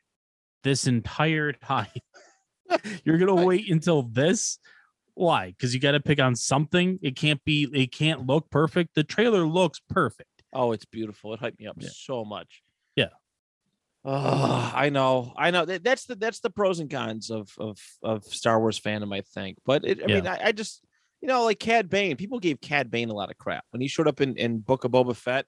this entire time. You're gonna wait until this why? Because you got to pick on something. It can't be. It can't look perfect. The trailer looks perfect.
oh, it's beautiful. It hyped me up
Yeah.
so much.
Yeah.
Oh, I know, I know. That's the that's the pros and cons of of of Star Wars fandom, I think. But it, I mean, I, I just you know, like Cad Bane. People gave Cad Bane a lot of crap when he showed up in in Book of Boba Fett.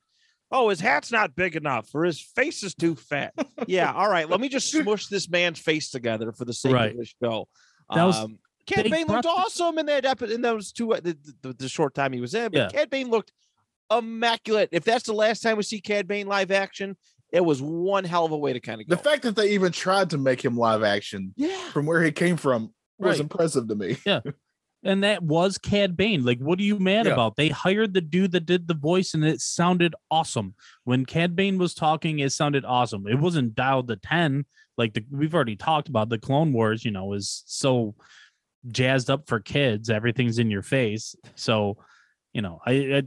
Oh, his hat's not big enough, or his face is too fat. yeah, all right. Let me just smush this man's face together for the sake
Right.
of the show.
That was-
um, Cad Bane looked awesome in that episode, in those two the, the, the short time he was in. But
Yeah.
Cad Bane looked immaculate. If that's the last time we see Cad Bane live action, it was one hell of a way to kind of go.
The fact that they even tried to make him live action
yeah,
from where he came from was
Right.
impressive to me. Yeah.
And that was Cad Bane. Like, what are you mad
Yeah.
about? They hired the dude that did the voice, and it sounded awesome. When Cad Bane was talking, it sounded awesome. It wasn't dialed to ten like the we've already talked about. The Clone Wars, you know, is so jazzed up for kids. Everything's in your face. So, you know, I, I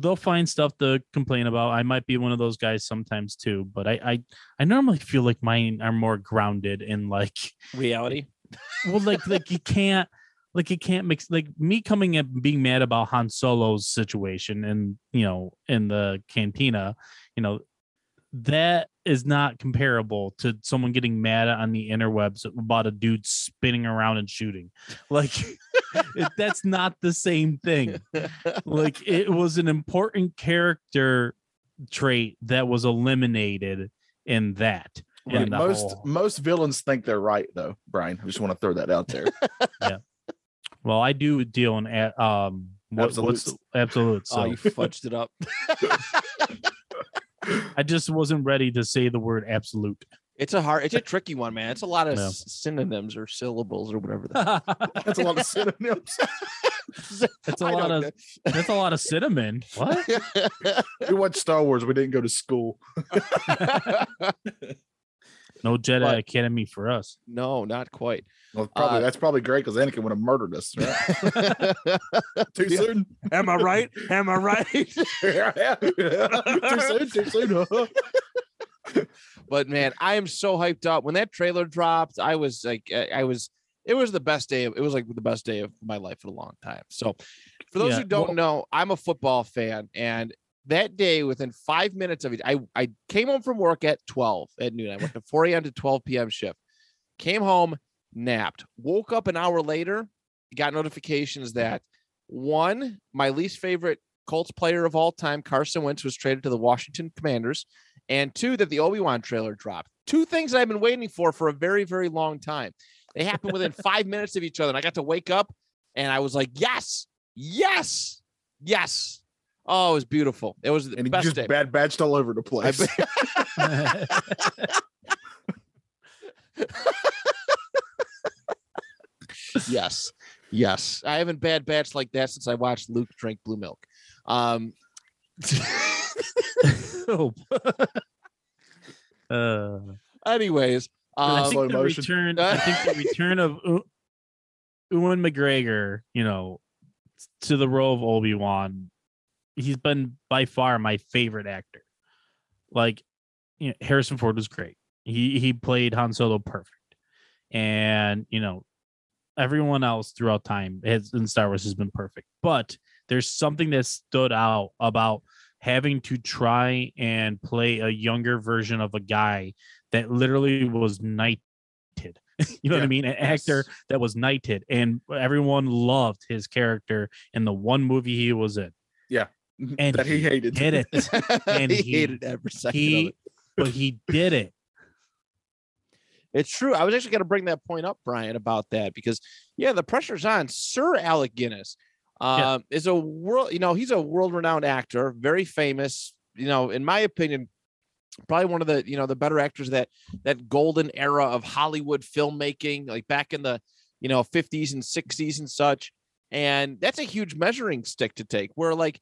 they'll find stuff to complain about. I might be one of those guys sometimes too, but I I, I normally feel like mine are more grounded in like
reality.
well like like you can't like you can't mix like me coming and being mad about Han Solo's situation and you know in the cantina, you know, that is not comparable to someone getting mad on the interwebs about a dude spinning around and shooting. Like it, that's not the same thing. Like it was an important character trait that was eliminated in that.
Yeah,
in
most
whole-
most villains think they're right though, Brian. I just want to throw that out there. Yeah.
Well, I do deal in a- um what, what's
Absolutes.
absolute.
oh,
So
you fudged it up.
I just wasn't ready to say the word absolute.
It's a hard, it's a tricky one, man. It's a lot of
Yeah.
s- synonyms or syllables or whatever. The
That's a lot of synonyms.
That's a
I
lot
don't
of that's a lot of cinnamon. What?
we watched Star Wars. We didn't go to school.
No Jedi
But-
Academy for us.
no, not quite.
Well, probably
Uh,
that's probably great because Anakin would have murdered us. Right? Too
Yeah.
soon.
Am I right? Am I right?
too soon. Too soon.
But man, I am so hyped up. When that trailer dropped, I was like, I I was, it was the best day. Of, it was like the best day of my life in a long time. So, for those
Yeah,
who don't
well-
know, I'm a football fan, and that day, within five minutes of it, I I came home from work at 12 at noon. I went to 4 a.m. to 12 p.m. shift. Came home, napped, woke up an hour later, got notifications that one, my least favorite Colts player of all time, Carson Wentz, was traded to the Washington Commanders, and two, that the Obi Wan trailer dropped. Two things that I've been waiting for for a very, very long time. They happened within five minutes of each other. And I got to wake up and I was like, yes, yes, yes. Oh, it was beautiful. It was the
And he
best
just
day.
bad badged all over the place.
yes, yes. I haven't bad batch like that since I watched Luke drink blue milk. Um,
Oh. uh,
anyways,
I
um,
think the return. I think the return of U- Ewan McGregor, you know, to the role of Obi Wan, he's been by far my favorite actor. Like, you know, Harrison Ford was great. He he played Han Solo perfect, and you know, everyone else throughout time has in Star Wars has been perfect. But there's something that stood out about having to try and play a younger version of a guy that literally was knighted. you know what I mean? An actor that was knighted, and everyone loved his character in the one movie he was in. Yeah, mm-hmm. and
that he hated.
Did it, and
he,
he-
hated every second of
he,
it.
but he did it.
It's true. I was actually going to bring that point up, Brian, about that because yeah, the pressure's on. Sir Alec Guinness
Yeah.
um, is a world. You know, he's a world-renowned actor, very famous. You know, in my opinion, probably one of the you know the better actors that that golden era of Hollywood filmmaking, like back in the you know 50s and 60s and such. And that's a huge measuring stick to take. Where like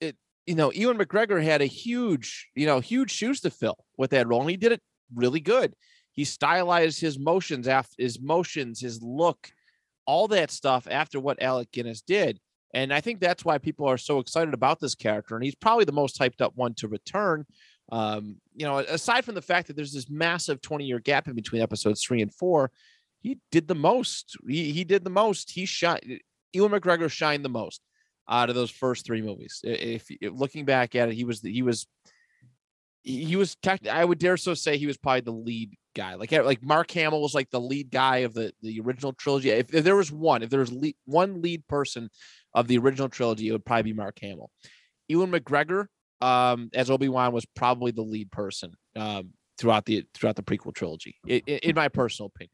it, you know, Ewan McGregor had a huge, you know, huge shoes to fill with that role, and he did it really good. He stylized his motions after his motions, his look, all that stuff after what Alec Guinness did. And I think that's why people are so excited about this character. And he's probably the most hyped up one to return. Um, you know, aside from the fact that there's this massive 20 year gap in between episodes three and four, he did the most. He, he did the most. He shot, Ewan McGregor shined the most out of those first three movies. If, if looking back at it, he was, the, he was, he was tech, I would dare so say he was probably the lead guy. Like like Mark Hamill was like the lead guy of the the original trilogy. If, if there was one, if there was lead, one lead person of the original trilogy, it would probably be Mark Hamill. Ewan McGregor um, as Obi Wan was probably the lead person um, throughout the throughout the prequel trilogy, in, in my personal opinion.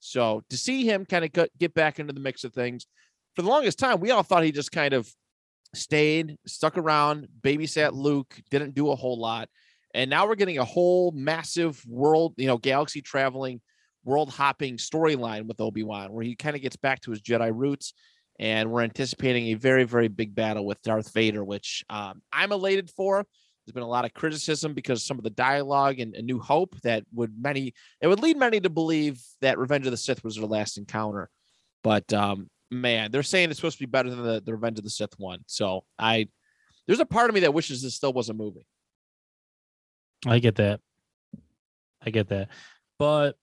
So to see him kind of get back into the mix of things, for the longest time, we all thought he just kind of stayed, stuck around, babysat Luke, didn't do a whole lot. And now we're getting a whole massive world, you know, galaxy traveling, world hopping storyline with Obi Wan, where he kind of gets back to his Jedi roots. And we're anticipating a very, very big battle with Darth Vader, which um, I'm elated for. There's been a lot of criticism because some of the dialogue and A New Hope that would many, it would lead many to believe that Revenge of the Sith was their last encounter. But um, man, they're saying it's supposed to be better than the, the Revenge of the Sith one. So I, there's a part of me that wishes this still was a movie.
I get that. I get that. But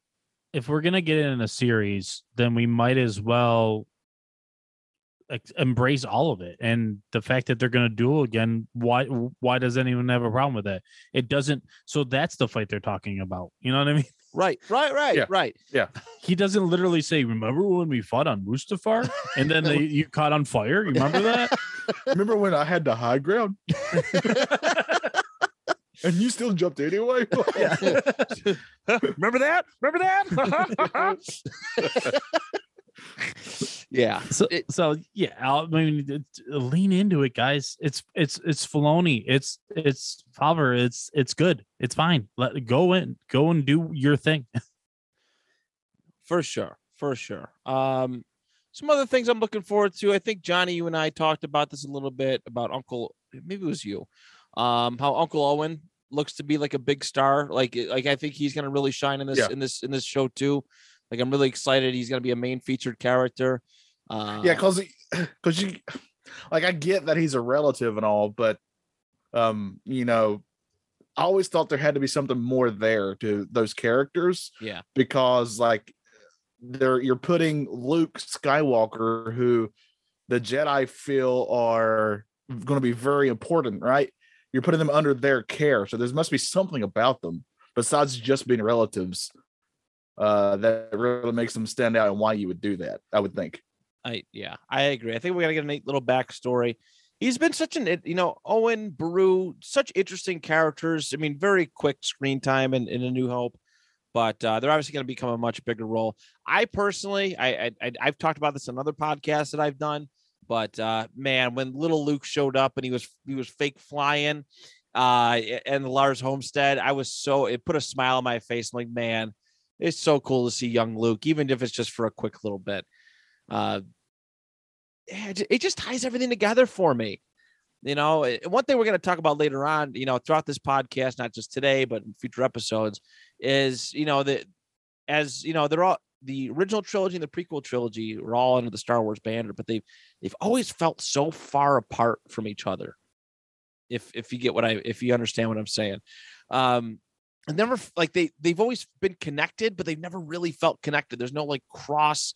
if we're gonna get it in a series, then we might as well embrace all of it. And the fact that they're gonna duel again, why why does anyone have a problem with that? It doesn't. So that's the fight they're talking about. You know what I mean?
Right, right, right,
Yeah.
right. Yeah.
He doesn't literally say, "Remember when we fought on Mustafar and then they, you caught on fire? You remember that?"
Remember when I had the high ground and you still jumped anyway?
Remember that? Remember that? yeah.
So,
It-
so yeah, I mean, lean into it, guys. It's it's it's Filoni. It's it's Favreau. It's it's good. It's fine. Let go in, go and do your thing.
for sure for sure um some other things i'm looking forward to i think johnny you and i talked about this a little bit about uncle maybe it was you um how uncle owen looks to be like a big star like like i think he's going to really shine in this
Yeah.
in this in this show too like i'm really excited he's going to be a main featured character uh
yeah, because because you like I get that he's a relative and all, but um, you know, I always thought there had to be something more there to those characters
yeah
because like they're you're putting Luke Skywalker, who the Jedi feel are going to be very important, right? You're putting them under their care, so there must be something about them besides just being relatives uh, that really makes them stand out and why you would do that. I would think.
I yeah, I agree. I think we're gonna get a neat little backstory. He's been such an you know Owen Beru, such interesting characters. I mean, very quick screen time in, in A New Hope, but uh, they're obviously going to become a much bigger role. I personally, I I- I've talked about this in other podcasts that I've done, but uh, man, when little Luke showed up and he was he was fake flying, uh, and Lars Homestead, I was so it put a smile on my face. I'm like, man, it's so cool to see young Luke, even if it's just for a quick little bit. Uh, it just ties everything together for me. You know, eh, one thing we're going to talk about later on, you know, throughout this podcast, not just today, but in future episodes, is you know that as you know, they're all the original trilogy and the prequel trilogy are all under the Star Wars banner, but they've they've always felt so far apart from each other. If if you get what I if you understand what I'm saying, um, and never like they they've always been connected, but they've never really felt connected. There's no like cross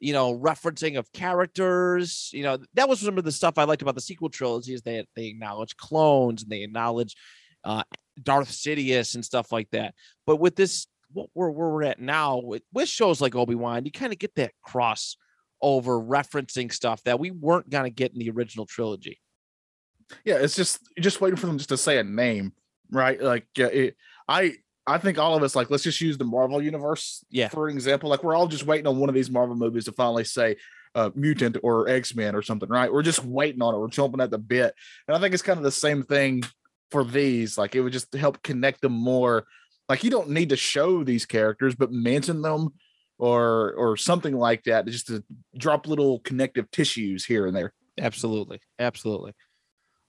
you know, referencing of characters. You know, that was some of the stuff I liked about the sequel trilogy is they they acknowledge clones and they acknowledge uh, Darth Sidious and stuff like that. But with this, what we're where we're at now with, with shows like Obi Wan, you kind of get that cross over referencing stuff that we weren't gonna get in the original trilogy.
yeah it's just just waiting for them just to say a name right like it, i i think all of us like let's just use the marvel universe
Yeah.
for an example like we're all just waiting on one of these marvel movies to finally say uh, mutant or x-men or something right we're just waiting on it we're jumping at the bit and i think it's kind of the same thing for these like it would just help connect them more like you don't need to show these characters but mention them or or something like that just to drop little connective tissues here and there
Absolutely, absolutely.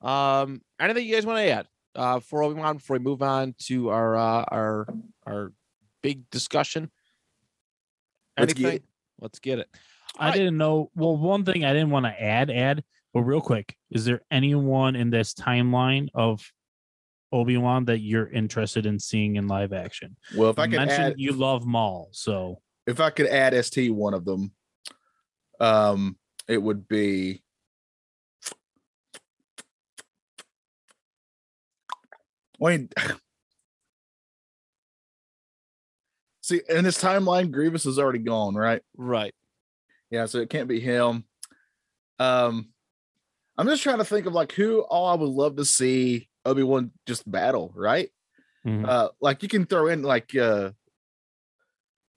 Um, anything you guys want to add uh, before we move on? Before we move on to our uh, our our big discussion.
Let's get it.
Let's get it.
I
Alright.
didn't know. Well, one thing I didn't want to add, add, but real quick, is there anyone in this timeline of Obi Wan that you're interested in seeing in live action.
Well, if I could mention
you love Maul, so
if I could add ST one of them, um, it would be I mean, see, in this timeline, Grievous is already gone, right?
Right.
Yeah, so it can't be him. Um, I'm just trying to think of like who all I would love to see Obi Wan just battle, right?
Mhm.
Uh, like you can throw in like uh,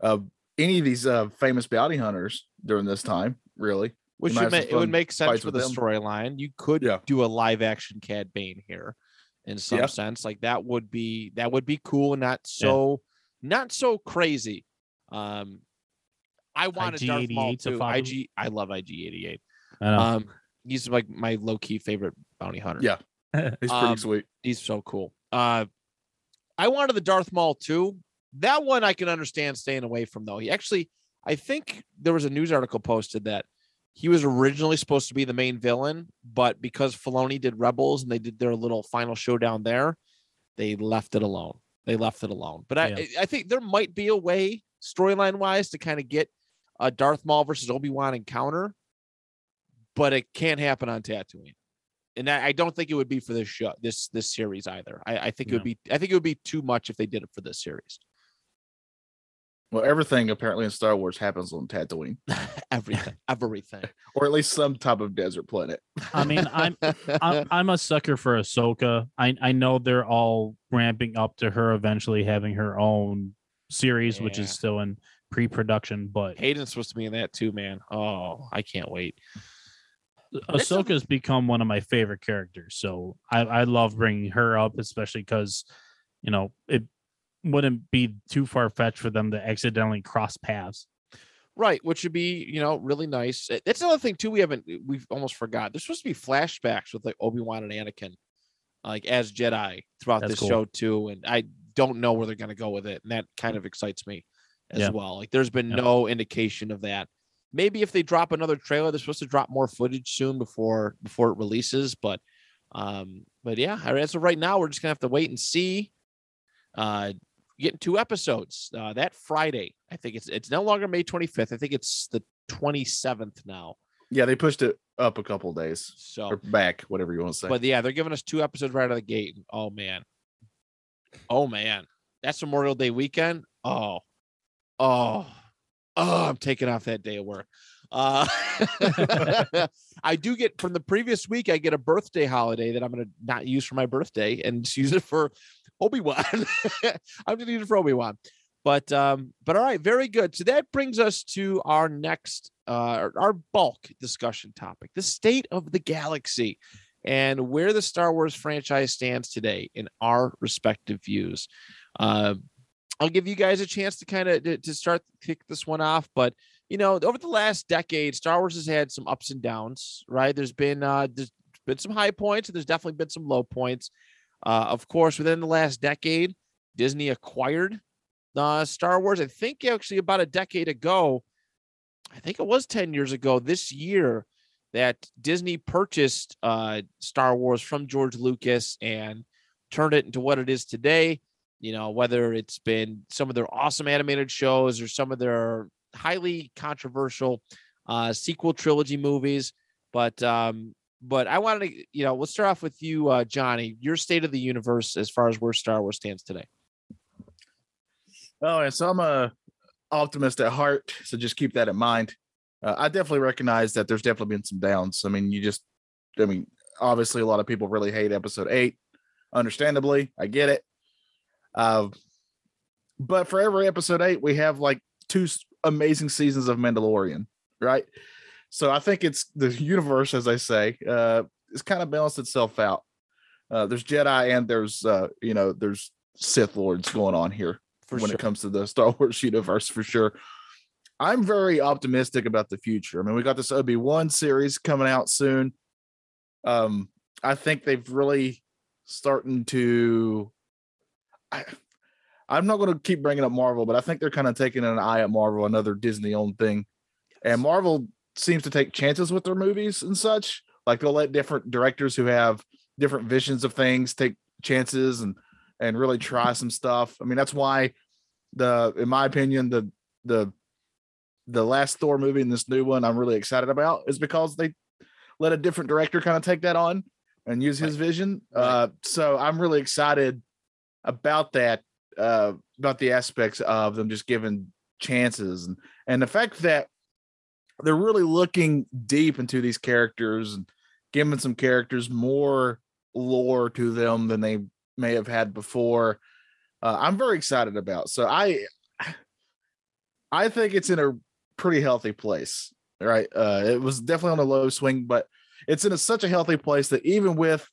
uh, any of these uh famous bounty hunters during this time, really.
Which
might
would
have
make, it would make sense for
with
the storyline. You could
Yeah.
do a live action Cad Bane here in some
Yeah.
sense. Like that would be that would be cool and not so not so crazy. Um I wanted Darth Maul too.
father.
IG I love IG88. Um he's like my low key favorite bounty hunter.
Yeah. He's pretty
Um,
sweet.
He's so cool. Uh I wanted the Darth Maul too. That one I can understand staying away from though. He actually I think there was a news article posted that he was originally supposed to be the main villain, but because Filoni did Rebels and they did their little final showdown there, they left it alone. They left it alone. But I,
Yeah.
I think there might be a way storyline wise to kind of get a Darth Maul versus Obi Wan encounter, but it can't happen on Tatooine. And I, I don't think it would be for this show, this this series either. I, I think it would be, I think it would be too much if they did it for this series.
Well, everything apparently in Star Wars happens on Tatooine,
everything, everything.
or at least some type of desert planet.
I mean, I'm I'm, I'm a sucker for Ahsoka. I I know they're all ramping up to her eventually having her own series, which is still in pre-production. But
Hayden's supposed to be in that too, man. Oh, I can't wait.
Ahsoka's become one of my favorite characters. So I I love bringing her up, especially because you know it wouldn't be too far fetched for them to accidentally cross paths.
Right, which would be, you know, really nice. That's another thing too. We haven't, we've almost forgot. There's supposed to be flashbacks with like Obi Wan and Anakin, like as Jedi throughout
That's
this
cool.
show too. And I don't know where they're going to go with it, and that kind mm. of excites me as
Yeah.
well. Like, there's been
Yeah.
no indication of that. Maybe if they drop another trailer, they're supposed to drop more footage soon before before it releases. But, um, but yeah, as of right now, we're just gonna have to wait and see. Uh, getting two episodes uh, that Friday. I think it's it's no longer May 25th. I think it's the 27th now.
Yeah, they pushed it up a couple days
So,
or back, whatever you want to say.
but yeah, they're giving us two episodes right out of the gate. Oh man, oh man, that's Memorial Day weekend. Oh, oh, oh, I'm taking off that day of work. Uh, I do get from the previous week. I get a birthday holiday that I'm going to not use for my birthday and just use it for Obi Wan. I'm going to use it for Obi Wan. But um, but all right, very good. So that brings us to our next uh our bulk discussion topic, the state of the galaxy and where the Star Wars franchise stands today in our respective views. Um, I'll give you guys a chance to kind of to, to start kick this one off, but you know, over the last decade, Star Wars has had some ups and downs, right? There's been uh there's been some high points and there's definitely been some low points. Uh, of course, within the last decade, Disney acquired uh, Star Wars. I think actually about a decade ago, I think it was 10 years ago this year that Disney purchased uh, Star Wars from George Lucas and turned it into what it is today. You know, whether it's been some of their awesome animated shows or some of their highly controversial uh, sequel trilogy movies. But um, but I wanted to, you know, let's start off with you, uh, Johnny. Your state of the universe as far as where Star Wars stands today.
Oh, and so I'm a optimist at heart, so just keep that in mind. Uh, I definitely recognize that there's definitely been some downs. I mean, you just, I mean, obviously a lot of people really hate episode eight. Understandably, I get it. Uh, but for every episode eight, we have like two amazing seasons of Mandalorian, right? So I think it's the universe, as I say, uh, it's kind of balanced itself out. Uh, there's Jedi and there's, uh, you know, there's Sith Lords going on here
For
when
sure.
it comes to the Star Wars universe for sure. I'm very optimistic about the future. I mean, we got this Obi Wan series coming out soon. Um, I think they've really starting to. I, I'm not going to keep bringing up Marvel, but I think they're kind of taking an eye at Marvel, another Disney-owned thing, and Marvel seems to take chances with their movies and such. Like they'll let different directors who have different visions of things take chances and and really try some stuff. I mean, that's why the, in my opinion, the the the last Thor movie and this new one I'm really excited about is because they let a different director kind of take that on and use his vision. Uh, so I'm really excited about that. uh, about the aspects of them just giving chances and and the fact that they're really looking deep into these characters and giving some characters more lore to them than they may have had before. Uh, I'm very excited about. So I I think it's in a pretty healthy place. Right. Uh, it was definitely on a low swing, but it's in a, such a healthy place that even with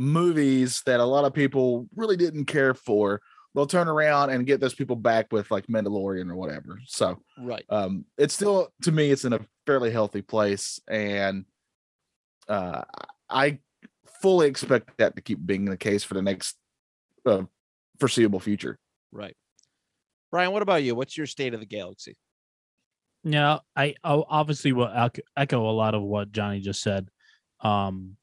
movies that a lot of people really didn't care for, they'll turn around and get those people back with like Mandalorian or whatever. So
Right.
um it's still to me it's in a fairly healthy place and uh I fully expect that to keep being the case for the next uh, foreseeable future.
Right. Brian, what about you? What's your state of the galaxy?
Yeah, I I obviously will echo a lot of what Johnny just said. Um,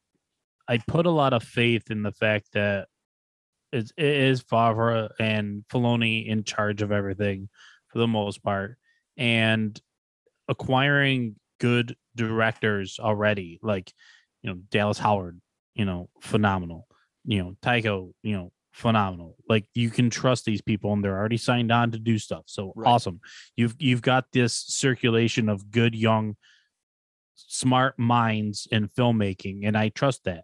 I put a lot of faith in the fact that it's, it is Favreau and Filoni in charge of everything for the most part, and acquiring good directors already, like you know Dallas Howard, you know phenomenal, you know Taika, you know phenomenal. Like you can trust these people, and they're already signed on to do stuff. So
Right.
awesome you've you've got this circulation of good young smart minds in filmmaking and i trust that.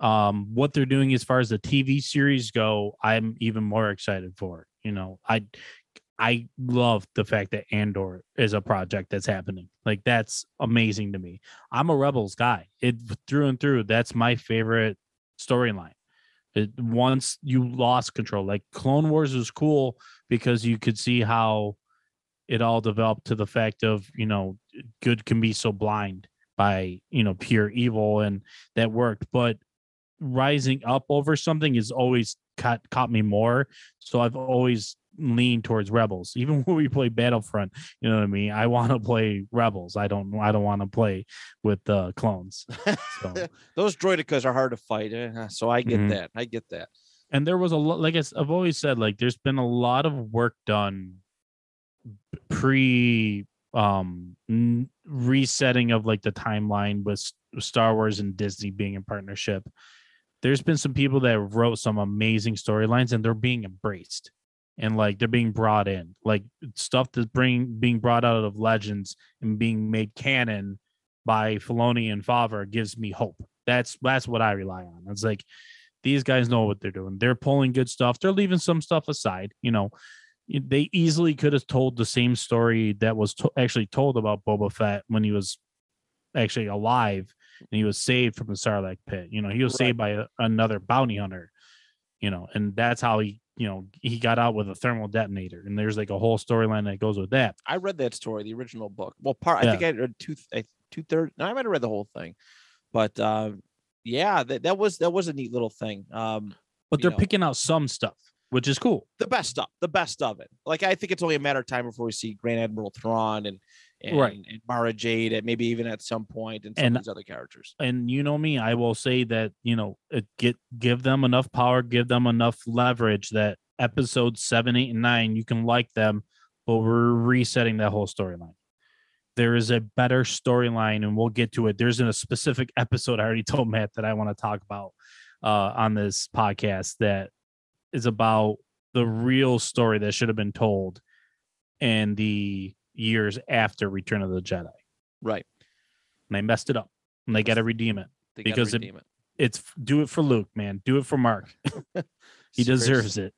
Um what they're doing as far as the tv series go i'm even more excited for you know. I i love the fact that andor is a project that's happening. Like that's amazing to me. I'm a rebels guy. It through and through that's my favorite storyline. It, once you lost control like clone wars was cool because you could see how it all developed to the fact of you know good can be so blind by you know pure evil and that worked. But rising up over something is always caught caught me more. So i've always leaned towards rebels. Even when we play battlefront you know what i mean? I want to play rebels. I don't i don't want to play with the clones. So
Those droidekas are hard to fight, eh, so I get
Mhm.
that. I get that.
and there was a lot like i've always said like there's been a lot of work done pre um n- resetting of like the timeline with star wars and disney being in partnership there's been some people that wrote some amazing storylines and they're being embraced and like they're being brought in like stuff that's bring being brought out of legends and being made canon by Filoni and Favreau gives me hope. That's that's what I rely on. It's like these guys know what they're doing. They're pulling good stuff. They're leaving some stuff aside. You know, they easily could have told the same story that was to- actually told about Boba Fett when he was actually alive and he was saved from the Sarlacc pit. You know, he was
Right.
saved by a, another bounty hunter. You know, and that's how he, you know, he got out with a thermal detonator. And there's like a whole storyline that goes with that.
I read that story, the original book. Well, part I think I read two two thirds. No, I might have read the whole thing, but um, yeah, that, that was that was a neat little thing. Um,
But they're
know.
picking out some stuff, which is cool.
the best stuff, the best of it. Like I think it's only a matter of time before we see Grand Admiral Thrawn and and,
Right.
and Mara Jade, and maybe even at some point, and some
And-
of these other characters.
and you know me, I will say that you know get give them enough power, give them enough leverage that episode seven, eight, and nine you can like them, but we're resetting that whole storyline. There is a better storyline, and we'll get to it. There's in a specific episode I already told Matt that I want to talk about uh, on this podcast that is about the real story that should have been told in the years after Return of the Jedi.
Right.
And they messed it up, and they got to redeem it
They
Because it-
redeem it.
it's do it for Luke, man. Do it for Mark. he deserves it.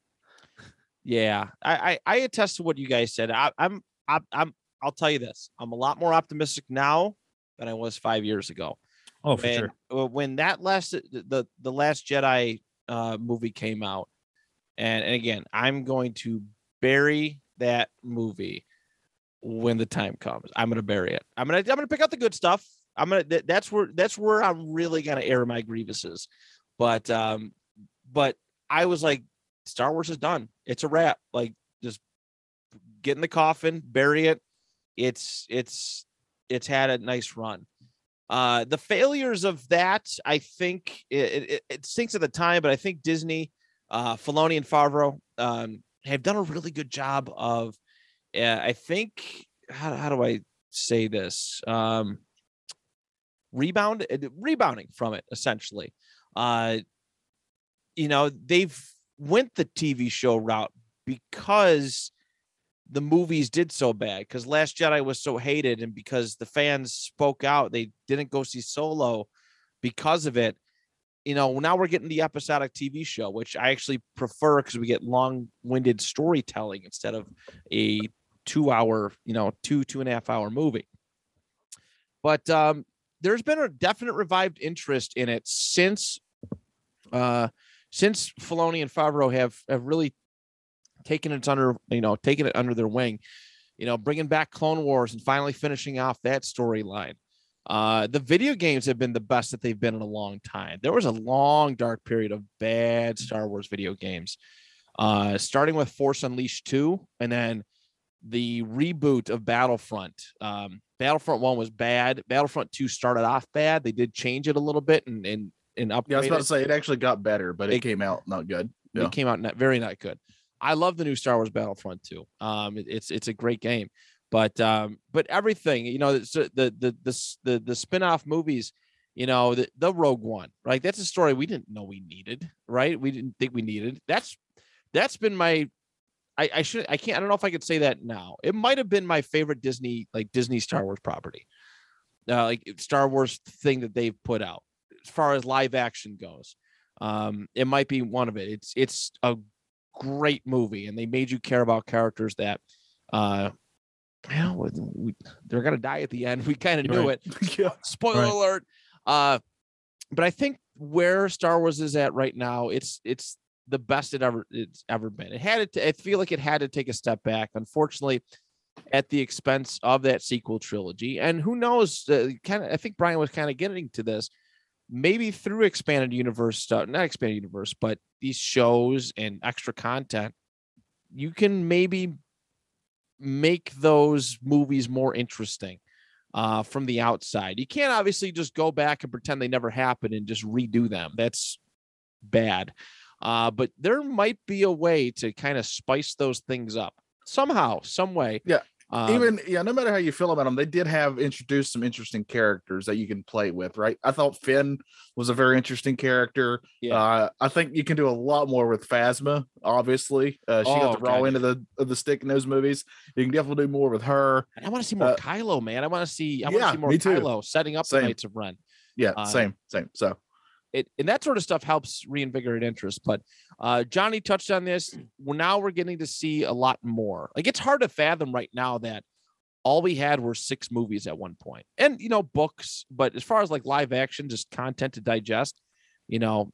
Yeah, I, I I attest to what you guys said. I, I'm I'm I'm I'll tell you this. I'm a lot more optimistic now than I was five years ago.
Oh, for
when,
sure.
uh, when that last the the, the last Jedi uh, movie came out, and, and again, I'm going to bury that movie when the time comes. I'm gonna bury it. I'm gonna I'm gonna pick out the good stuff. I'm gonna that, that's where that's where I'm really gonna air my grievances. But um, but I was like, Star Wars is done. It's a wrap. Like just get in the coffin, bury it. It's it's it's had a nice run. Uh, the failures of that, I think it, it, it stinks at the time, but I think Disney, uh, Filoni and Favreau um, have done a really good job of, uh, I think, how, how do I say this? Um, rebound, uh, rebounding from it essentially. Uh, you know, they've went the TV show route because the movies did so bad because last jedi was so hated and because the fans spoke out they didn't go see solo because of it you know now we're getting the episodic tv show which i actually prefer because we get long-winded storytelling instead of a two hour you know two two and a half hour movie. But um there's been a definite revived interest in it since uh since Filoni and Favreau have have really taken it under you know taken it under their wing. You know bringing back clone wars and finally finishing off that storyline uh the video games have been the best that they've been in a long time there was a long dark period of bad star wars video games uh starting with force unleashed 2 and then the reboot of battlefront um battlefront 1 was bad battlefront 2 started off bad they did change it a little bit and and and upgrade
Yeah, I was about
it.
to say it actually got better, but it,
It-
came out not good. Yeah.
It came out not, very not good. I love the new Star Wars Battlefront 2. Um, it- it's it's a great game, but um, but everything you know, uh, the the the the the spin-off movies, you know, the the Rogue One, right? That's a story we didn't know we needed, right? We didn't think we needed. That's that's been my. I, I should I can't I don't know if I could say that now. It might have been my favorite Disney like Disney Star Wars property, uh, like Star Wars thing that they've put out as far as live action goes. Um, it might be one of it. It's it's a great movie, and they made you care about characters that, uh, know, we, they're gonna die at the end. We kind of knew
Right.
it.
yeah.
Spoiler
Right.
alert. Uh, but I think where Star Wars is at right now, it's it's the best it ever it's ever been. It had to. I feel like it had to take a step back. Unfortunately, at the expense of that sequel trilogy. And who knows? Uh, kind of. I think Brian was kind of getting to this. Maybe through expanded universe stuff, not expanded universe, but these shows and extra content, you can maybe make those movies more interesting uh, from the outside. You can't obviously just go back and pretend they never happened and just redo them. That's bad. Uh, but there might be a way to kind of spice those things up somehow, some way.
Yeah,
Um,
Even yeah, no matter how you feel about them, they did have introduced some interesting characters that you can play with, right? I thought Finn was a very interesting character.
Yeah.
Uh, I think you can do a lot more with Phasma. Obviously, uh, she
Oh,
got the raw
God.
end of the of the stick in those movies. You can definitely do more with her.
and I want to see more
uh,
Kylo, man. I want to see. I want to
yeah,
see more. Kylo setting up the
Same.
Knights of Ren.
Yeah,
Uh,
same, same. So
it and that sort of stuff helps reinvigorate interest. But uh, Johnny touched on this. Well, now we're getting to see a lot more. Like it's hard to fathom right now that all we had were six movies at one point, and you know books. But as far as like live action, just content to digest, you know,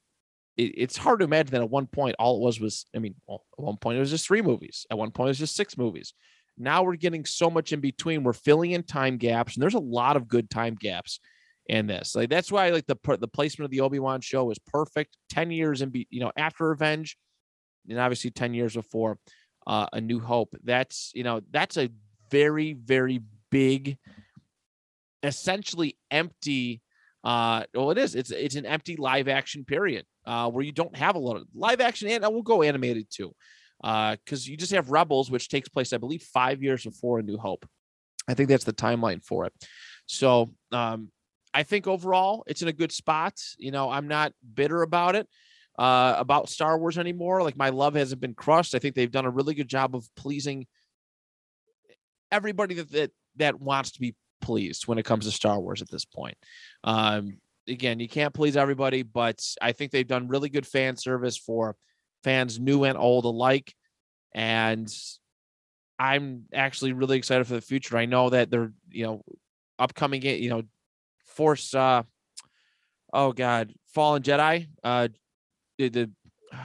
it, it's hard to imagine that at one point all it was was. I mean, well, at one point it was just three movies. At one point it was just six movies. Now we're getting so much in between. We're filling in time gaps, and there's a lot of good time gaps in this. Like that's why like the the placement of the Obi Wan show is perfect. Ten years in, be you know, after Revenge, and obviously ten years before uh, A New Hope. That's you know that's a very very big, essentially empty. Uh, well, it is. It's it's an empty live action period uh, where you don't have a lot of live action, and I will go animated too, because you just have Rebels, which takes place, I believe, five years before A New Hope. I think that's the timeline for it. So um, I think overall it's in a good spot. You know, I'm not bitter about it, uh, about Star Wars anymore. Like my love hasn't been crushed. I think they've done a really good job of pleasing everybody that that, that wants to be pleased when it comes to Star Wars at this point. Um, again, you can't please everybody, but I think they've done really good fan service for fans new and old alike. And I'm actually really excited for the future. I know that they're, you know, upcoming, you know, Force, uh, oh God, Fallen Jedi, uh, the, the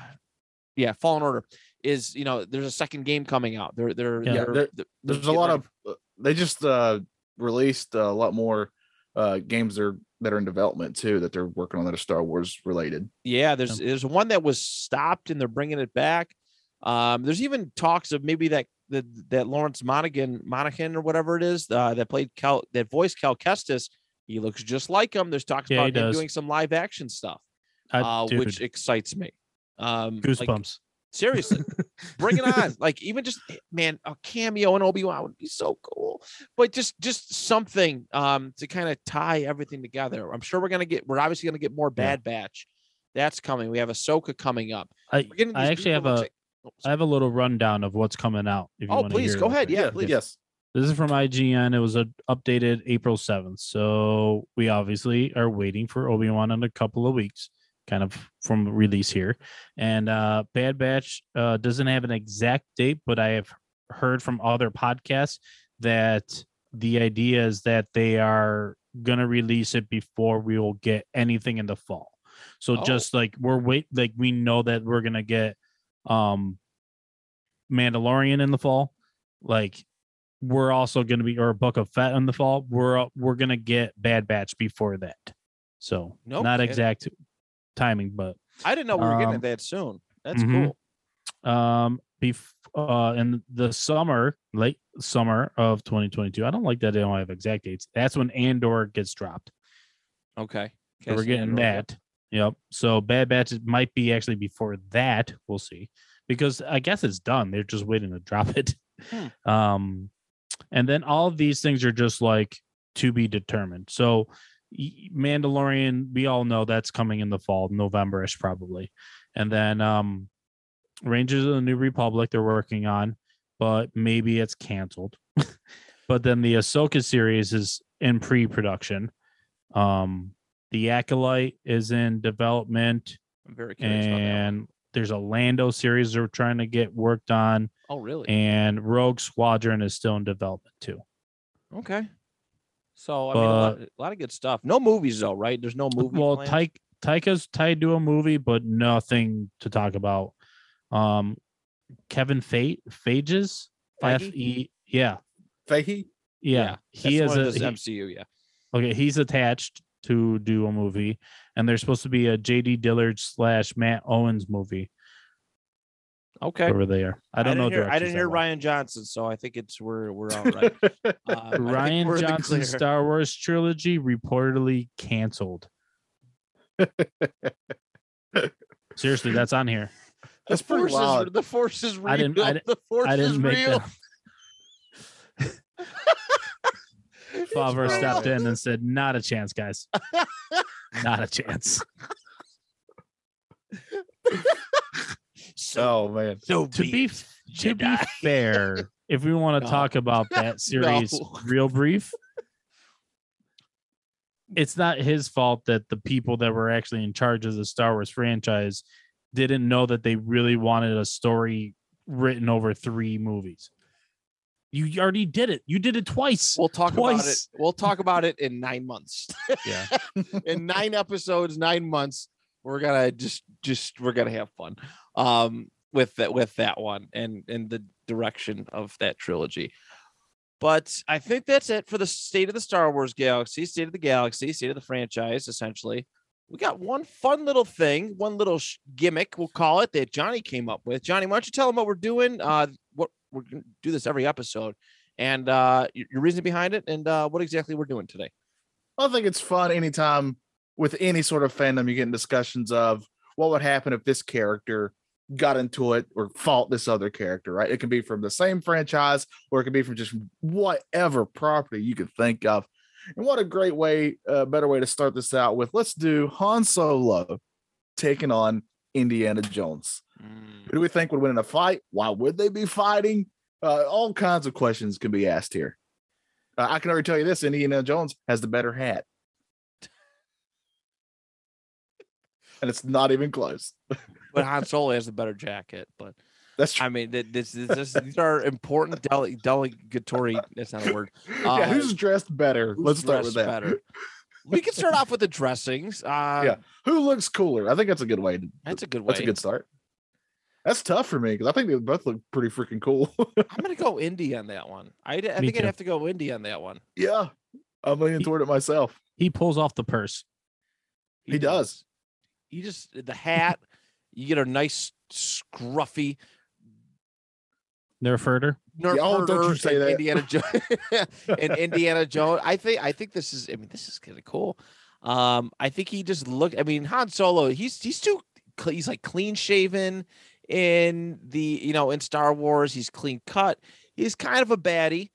yeah, Fallen Order is, you know, there's a second game coming out. They're, they're,
Yeah,
they're,
there-
they're- they're
there's a lot
ready
of uh, they just uh released a lot more uh games that are that are in development too that they're working on that are Star Wars related.
Yeah, there's there's one that was stopped and they're bringing it back. Um, there's even talks of maybe that that, that Lawrence Monaghan Monaghan or whatever it is uh, that played Cal that voiced Cal Kestis. He looks just like him. There's talks
Yeah,
about him
does.
doing some live action stuff,
I,
uh, which excites me. Um, like,
goosebumps.
seriously, bring it on. Like even just eh, man, a cameo in Obi Wan would be so cool. But just just something um to kind of tie everything together. I'm sure we're gonna get. We're obviously gonna get more
Yeah.
Bad Batch. That's coming. We have Ahsoka coming up.
I, I actually have
people
a
which
I have a little rundown of what's coming out. If you
Oh,
wanna
please
hear
go
it.
ahead. Yeah, please.
Yes.
This is from IGN. It was a, updated April 7th. So we obviously are waiting for Obi Wan in a couple of weeks, kind of from release here. And uh, Bad Batch uh, doesn't have an exact date, but I have heard from other podcasts that the idea is that they are going to release it before we will get anything in the fall. So
Oh.
just like we're wait, like we know that we're going to get um Mandalorian in the fall. Like we're also going to be or Book of Fett in the fall. We're uh, we're going to get Bad Batch before that. So
No
not
kidding.
exact timing, but
I didn't know we were getting
Um,
it that soon. That's
mhm.
cool.
um bef- uh in the summer late summer of 2022 i don't like that they don't have exact dates that's when andor gets dropped
Okay.
so we're getting
Andor,
that yep so bad batch might be actually before that we'll see because i guess it's done they're just waiting to drop it
Hmm.
um and then all of these things are just like to be determined. So mandalorian we all know that's coming in the fall november-ish probably. And then um rangers of the new republic they're working on but maybe it's canceled. But then the ahsoka series is in pre-production. Um the acolyte is in development.
I'm very curious about that.
and there's a lando series they're trying to get worked on
Oh, really?
and rogue squadron is still in development too
okay. So I mean, a lot, a lot of good stuff. No movies though, right? There's no movie.
well
planned?
Taika Taika's tied to a movie, but nothing to talk about. Um, Kevin Fate Phages F
Feige?
E yeah
Fahey?
yeah he
That's
is
the one
a
of
he-
MCU. Yeah.
okay he's attached to do a movie, and there's supposed to be a J.D. Dillard slash Matt Owens movie
Okay.
over there. I don't know.
hear, I didn't hear
well.
Rian Johnson, so I think it's we're we're all right. Um, I think
Rian
we're in the
Johnson's. Star Wars trilogy reportedly canceled. Seriously, that's on here.
That's
the
pretty
force
wild.
Is, the force is real.
I didn't- I
the force
I
is
didn't make
real.
that.
It's
Favreau
real.
stepped in and said, "Not a chance, guys. Not a chance."
So,
Oh man.
so
To
be
be
it,
f- to be fair, if we want to
No.
talk about that series
No.
real brief, it's not his fault that the people that were actually in charge of the Star Wars franchise didn't know that they really wanted a story written over three movies. You already did it. You did it twice.
We'll talk about it. We'll talk about it in nine months.
Yeah.
in nine episodes, nine months, we're gonna just just we're gonna have fun. Um with that with that one and and the direction of that trilogy. But I think that's it for the state of the Star Wars galaxy, state of the galaxy, state of the franchise, essentially. We got one fun little thing, one little sh- gimmick, we'll call it, that Johnny came up with. Johnny, why don't you tell them what we're doing? Uh, we're gonna do this every episode, and uh, your, your reason behind it, and uh, what exactly we're doing today.
I think it's fun anytime with any sort of fandom you get in discussions of what would happen if this character got into it or fought this other character, right? It can be from the same franchise or it can be from just whatever property you could think of. And what a great way, uh, better way to start this out with. Let's do Han Solo taking on Indiana Jones. Who do we think would win in a fight? Why would they be fighting? Uh, all kinds of questions can be asked here. Uh, I can already tell you this: Indiana Jones has the better hat, and it's not even close.
but Han Solo has a better jacket. But
That's true.
I mean, th- this, this, this these are important dele- delegatory. That's not a word.
yeah,
uh,
who's dressed better?
Who's
Let's start with that.
better? We can start off with the dressings. Uh,
Yeah. Who looks cooler? I think that's a good way. To,
that's a good way.
that's a good start. That's tough for me because I think they both look pretty freaking cool.
I'm gonna go indie on that one. I,
Me
think I'd have to go indie on that one.
yeah, I'm leaning
He-
toward it myself.
He pulls off the purse.
He does.
You just the hat. You get a nice scruffy
Nerf herder.
Nerf
oh, don't you
herder
say that.
Indiana Jones and Indiana Jones. I think I think this is. I mean, this is kind of cool. Um, I think he just look. I mean, Han Solo. He's he's too. He's like clean shaven in the you know in Star Wars. He's clean cut. He's kind of a baddie.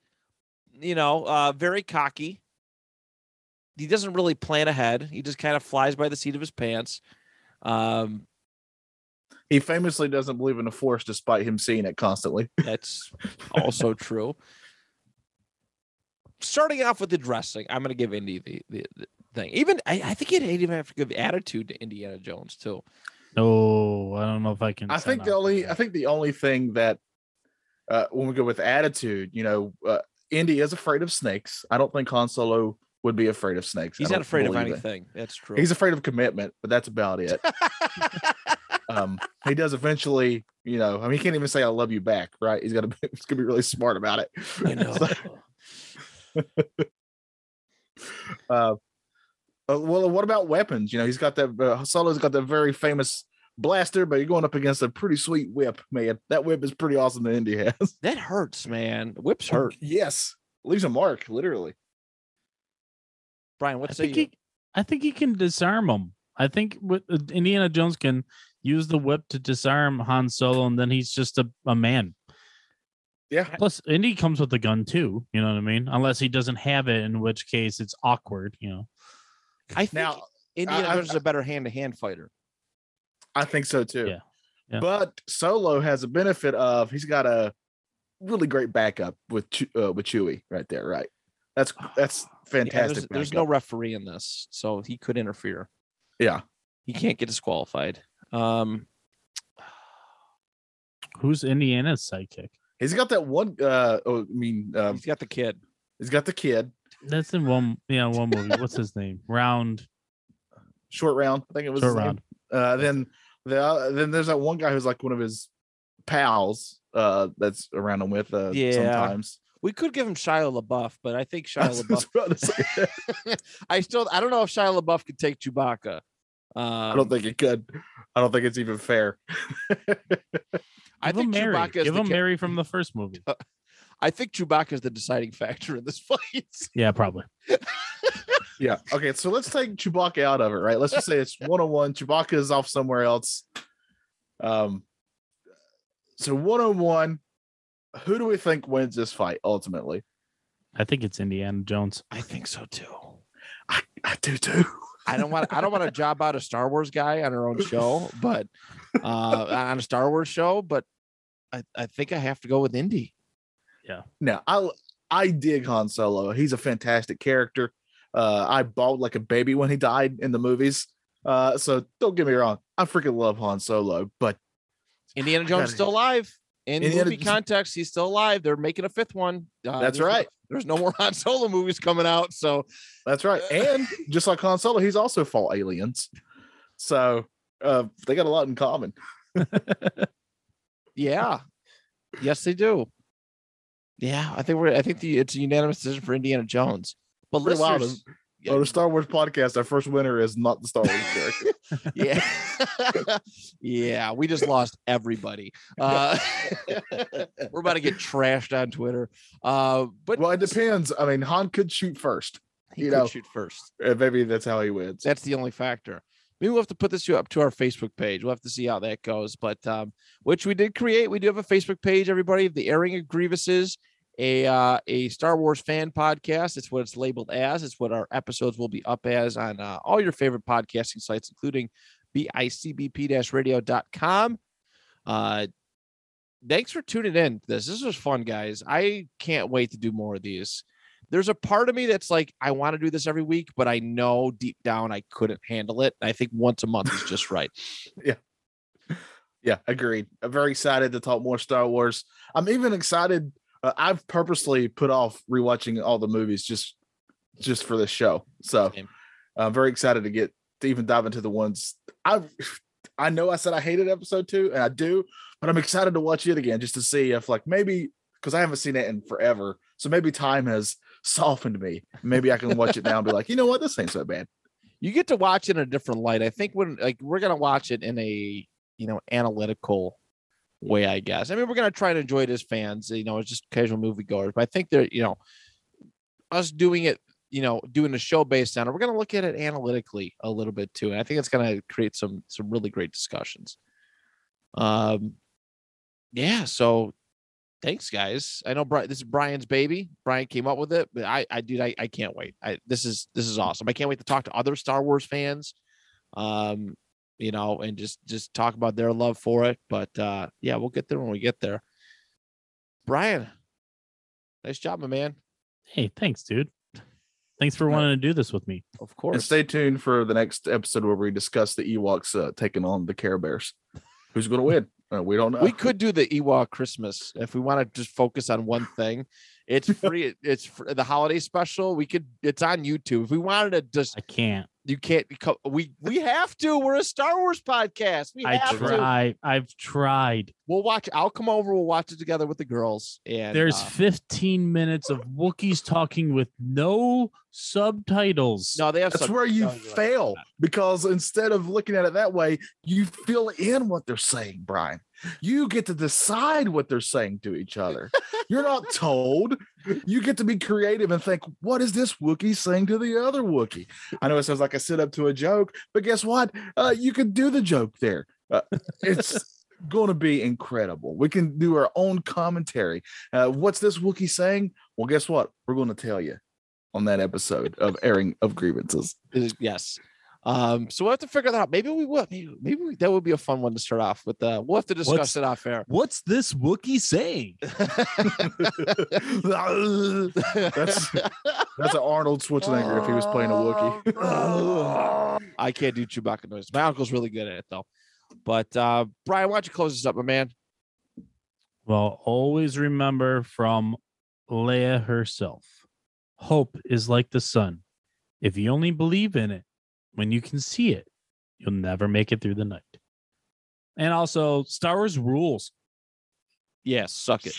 You know, uh, very cocky. He doesn't really plan ahead. He just kind of flies by the seat of his pants. Um,
He famously doesn't believe in the force despite him seeing it constantly.
That's also true. Starting off with the dressing, I'm going to give Indy the, the, the thing. Even I, I think he'd even have to give attitude to Indiana Jones too.
No, I don't know if I can.
I think the only
that.
I think the only thing that uh, when we go with attitude, you know, uh, Indy is afraid of snakes. I don't think Han Solo would be afraid of snakes.
He's
don't
afraid of
believe it.
anything. That's true.
He's afraid of commitment, but that's about it. um, he does eventually, you know. I mean, he can't even say "I love you" back, right? He's gonna be, he's gonna be really smart about it.
You know.
So, uh, uh, well, what about weapons? You know, he's got that. Uh, Solo's got that very famous blaster, but you're going up against a pretty sweet whip, man. That whip is pretty awesome. That Indy has.
that hurts, man. Whips hurt.
yes, leaves a mark, literally.
Brian,
I
what say
think
you?
he, I think he can disarm him. I think with uh, Indiana Jones can use the whip to disarm Han Solo, and then he's just a, a man.
Yeah,
Plus, Indy comes with a gun too. You know what I mean? Unless he doesn't have it, in which case it's awkward. You know.
I think
now
Indiana
I-
Jones is a better hand-to-hand fighter.
I think so too.
Yeah. Yeah.
But Solo has a benefit of he's got a really great backup with Chew- uh, with Chewie right there, right? That's that's
Yeah,
fantastic.
there's, there's no referee in this, so he could interfere.
yeah.
He can't get disqualified. Um,
Who's Indiana's sidekick?
He's got that one. Uh, oh, I mean, um,
he's got the kid.
he's got the kid.
That's in one. Yeah, one movie. What's his name? Round.
Short round, I think it was.
Short round.
Uh, then the uh, then there's that one guy who's like one of his pals. Uh, that's around him with. Uh,
Yeah.
sometimes.
We could give him Shia LaBeouf, but I think Shia
I
LaBeouf.
about
I still, I don't know if Shia LaBeouf could take Chewbacca. Um,
I don't think it could. I don't think it's even fair.
I
Give him
think
Mary.
Chewbacca is
Give
the
him
ca-
Mary from the first movie.
I think Chewbacca is the deciding factor in this fight.
Yeah, probably.
Yeah. Okay. So let's take Chewbacca out of it, right? Let's just say it's one on one. Chewbacca is off somewhere else. Um. So one on one, who do we think wins this fight ultimately?
I think it's Indiana Jones.
I think so too.
I, I do too.
I don't want I don't want to job out a Star Wars guy on our own show, but uh on a Star Wars show, but I, I think I have to go with Indy.
Now I I dig Han Solo. He's a fantastic character. Uh, I bawled like a baby when he died in the movies. Uh, so don't get me wrong, I freaking love Han Solo, but
Indiana Jones
gotta-
still alive. In
Indiana
movie context, he's still alive. They're making a fifth one. Uh,
That's
there's no-
right.
there's no more Han Solo movies coming out, so
that's right. And just like Han Solo, he's also fought aliens. So uh, they got a lot in common.
yeah, yes, they do. Yeah, I think we're. I think the it's a unanimous decision for Indiana Jones. But
Pretty wild.
listeners,
On the Star Wars podcast, our first winner is not the Star Wars character.
yeah, yeah, we just lost everybody. Uh, we're about to get trashed on Twitter. Uh, but
well, it depends. I mean, Han could shoot first.
he
you
could
know.
shoot first.
Uh, maybe that's how he wins.
That's the only factor. Maybe we'll have to put this up to our Facebook page. We'll have to see how that goes. But um, which we did create. We do have a Facebook page, everybody. The airing of Grievouses, a uh, a Star Wars fan podcast. It's what it's labeled as. It's what our episodes will be up as on uh, all your favorite podcasting sites, including bicbp-radio.com. Uh, thanks for tuning in. This this was fun, guys. I can't wait to do more of these there's a part of me that's like I want to do this every week, but I know deep down I couldn't handle it. I think once a month is just right.
Yeah. Yeah, agreed. I'm very excited to talk more Star Wars. I'm even excited. Uh, I've purposely put off rewatching all the movies just just for this show. So. I'm very excited to get to even dive into the ones I I know I said I hated episode two, and I do, but I'm excited to watch it again just to see if like maybe because I haven't seen it in forever. So maybe time has softened me. Maybe I can watch it now and be like, you know what, this ain't so bad.
You get to watch it in a different light. I think when like we're gonna watch it in a you know analytical way, I guess. I mean, we're gonna try to enjoy it as fans, you know, it's just casual moviegoers. But I think they're you know us doing it, you know, doing a show based on it, we're gonna look at it analytically a little bit too. And I think it's gonna create some some really great discussions. Um yeah, so thanks guys i know Bri- this is brian's baby brian came up with it but i i dude i, I can't wait I, this is this is awesome i can't wait to talk to other star wars fans um you know, and just just talk about their love for it. But uh yeah, we'll get there when we get there. Brian, nice job, my man.
Hey, thanks, dude. Thanks for wanting to do this with me.
Of course.
And stay tuned for the next episode where we discuss the Ewoks uh, taking on the Care Bears. Who's going to win? Uh, we don't know.
we could do the Ewok Christmas if we want to just focus on one thing. It's free. it's fr- the holiday special. We could. It's on YouTube. If we wanted to just,
I can't.
You can't. co- We we have to. We're a Star Wars podcast. We
I
have to.
I've tried.
We'll watch. I'll come over. We'll watch it together with the girls. And
There's
uh,
15 minutes of Wookiees talking with no subtitles.
no. They have.
That's
some-
where you
no, you're
fail because instead of looking at it that way, you fill in what they're saying, Brian. You get to decide what they're saying to each other. You're not told. You get to be creative and think, what is this Wookiee saying to the other Wookiee? I know it sounds like I sit up to a joke, but guess what? Uh, you can do the joke there. Uh, it's going to be incredible. We can do our own commentary. Uh, what's this Wookiee saying? Well, guess what? We're going to tell you on that episode of airing of
Grievouses. Yes. Um, so we'll have to figure that out. Maybe we will. Maybe, maybe we- that would be a fun one to start off with. Uh, we'll have to discuss
What's-
it off air.
What's this Wookiee saying?
That's that's an Arnold Schwarzenegger if he was playing a Wookiee.
I can't do Chewbacca noise. My uncle's really good at it though. But uh Brian, why don't you close this up, my man?
Well, always remember from Leia herself hope is like the sun. If you only believe in it when you can see it, you'll never make it through the night. And also, Star Wars rules.
Yes, suck it.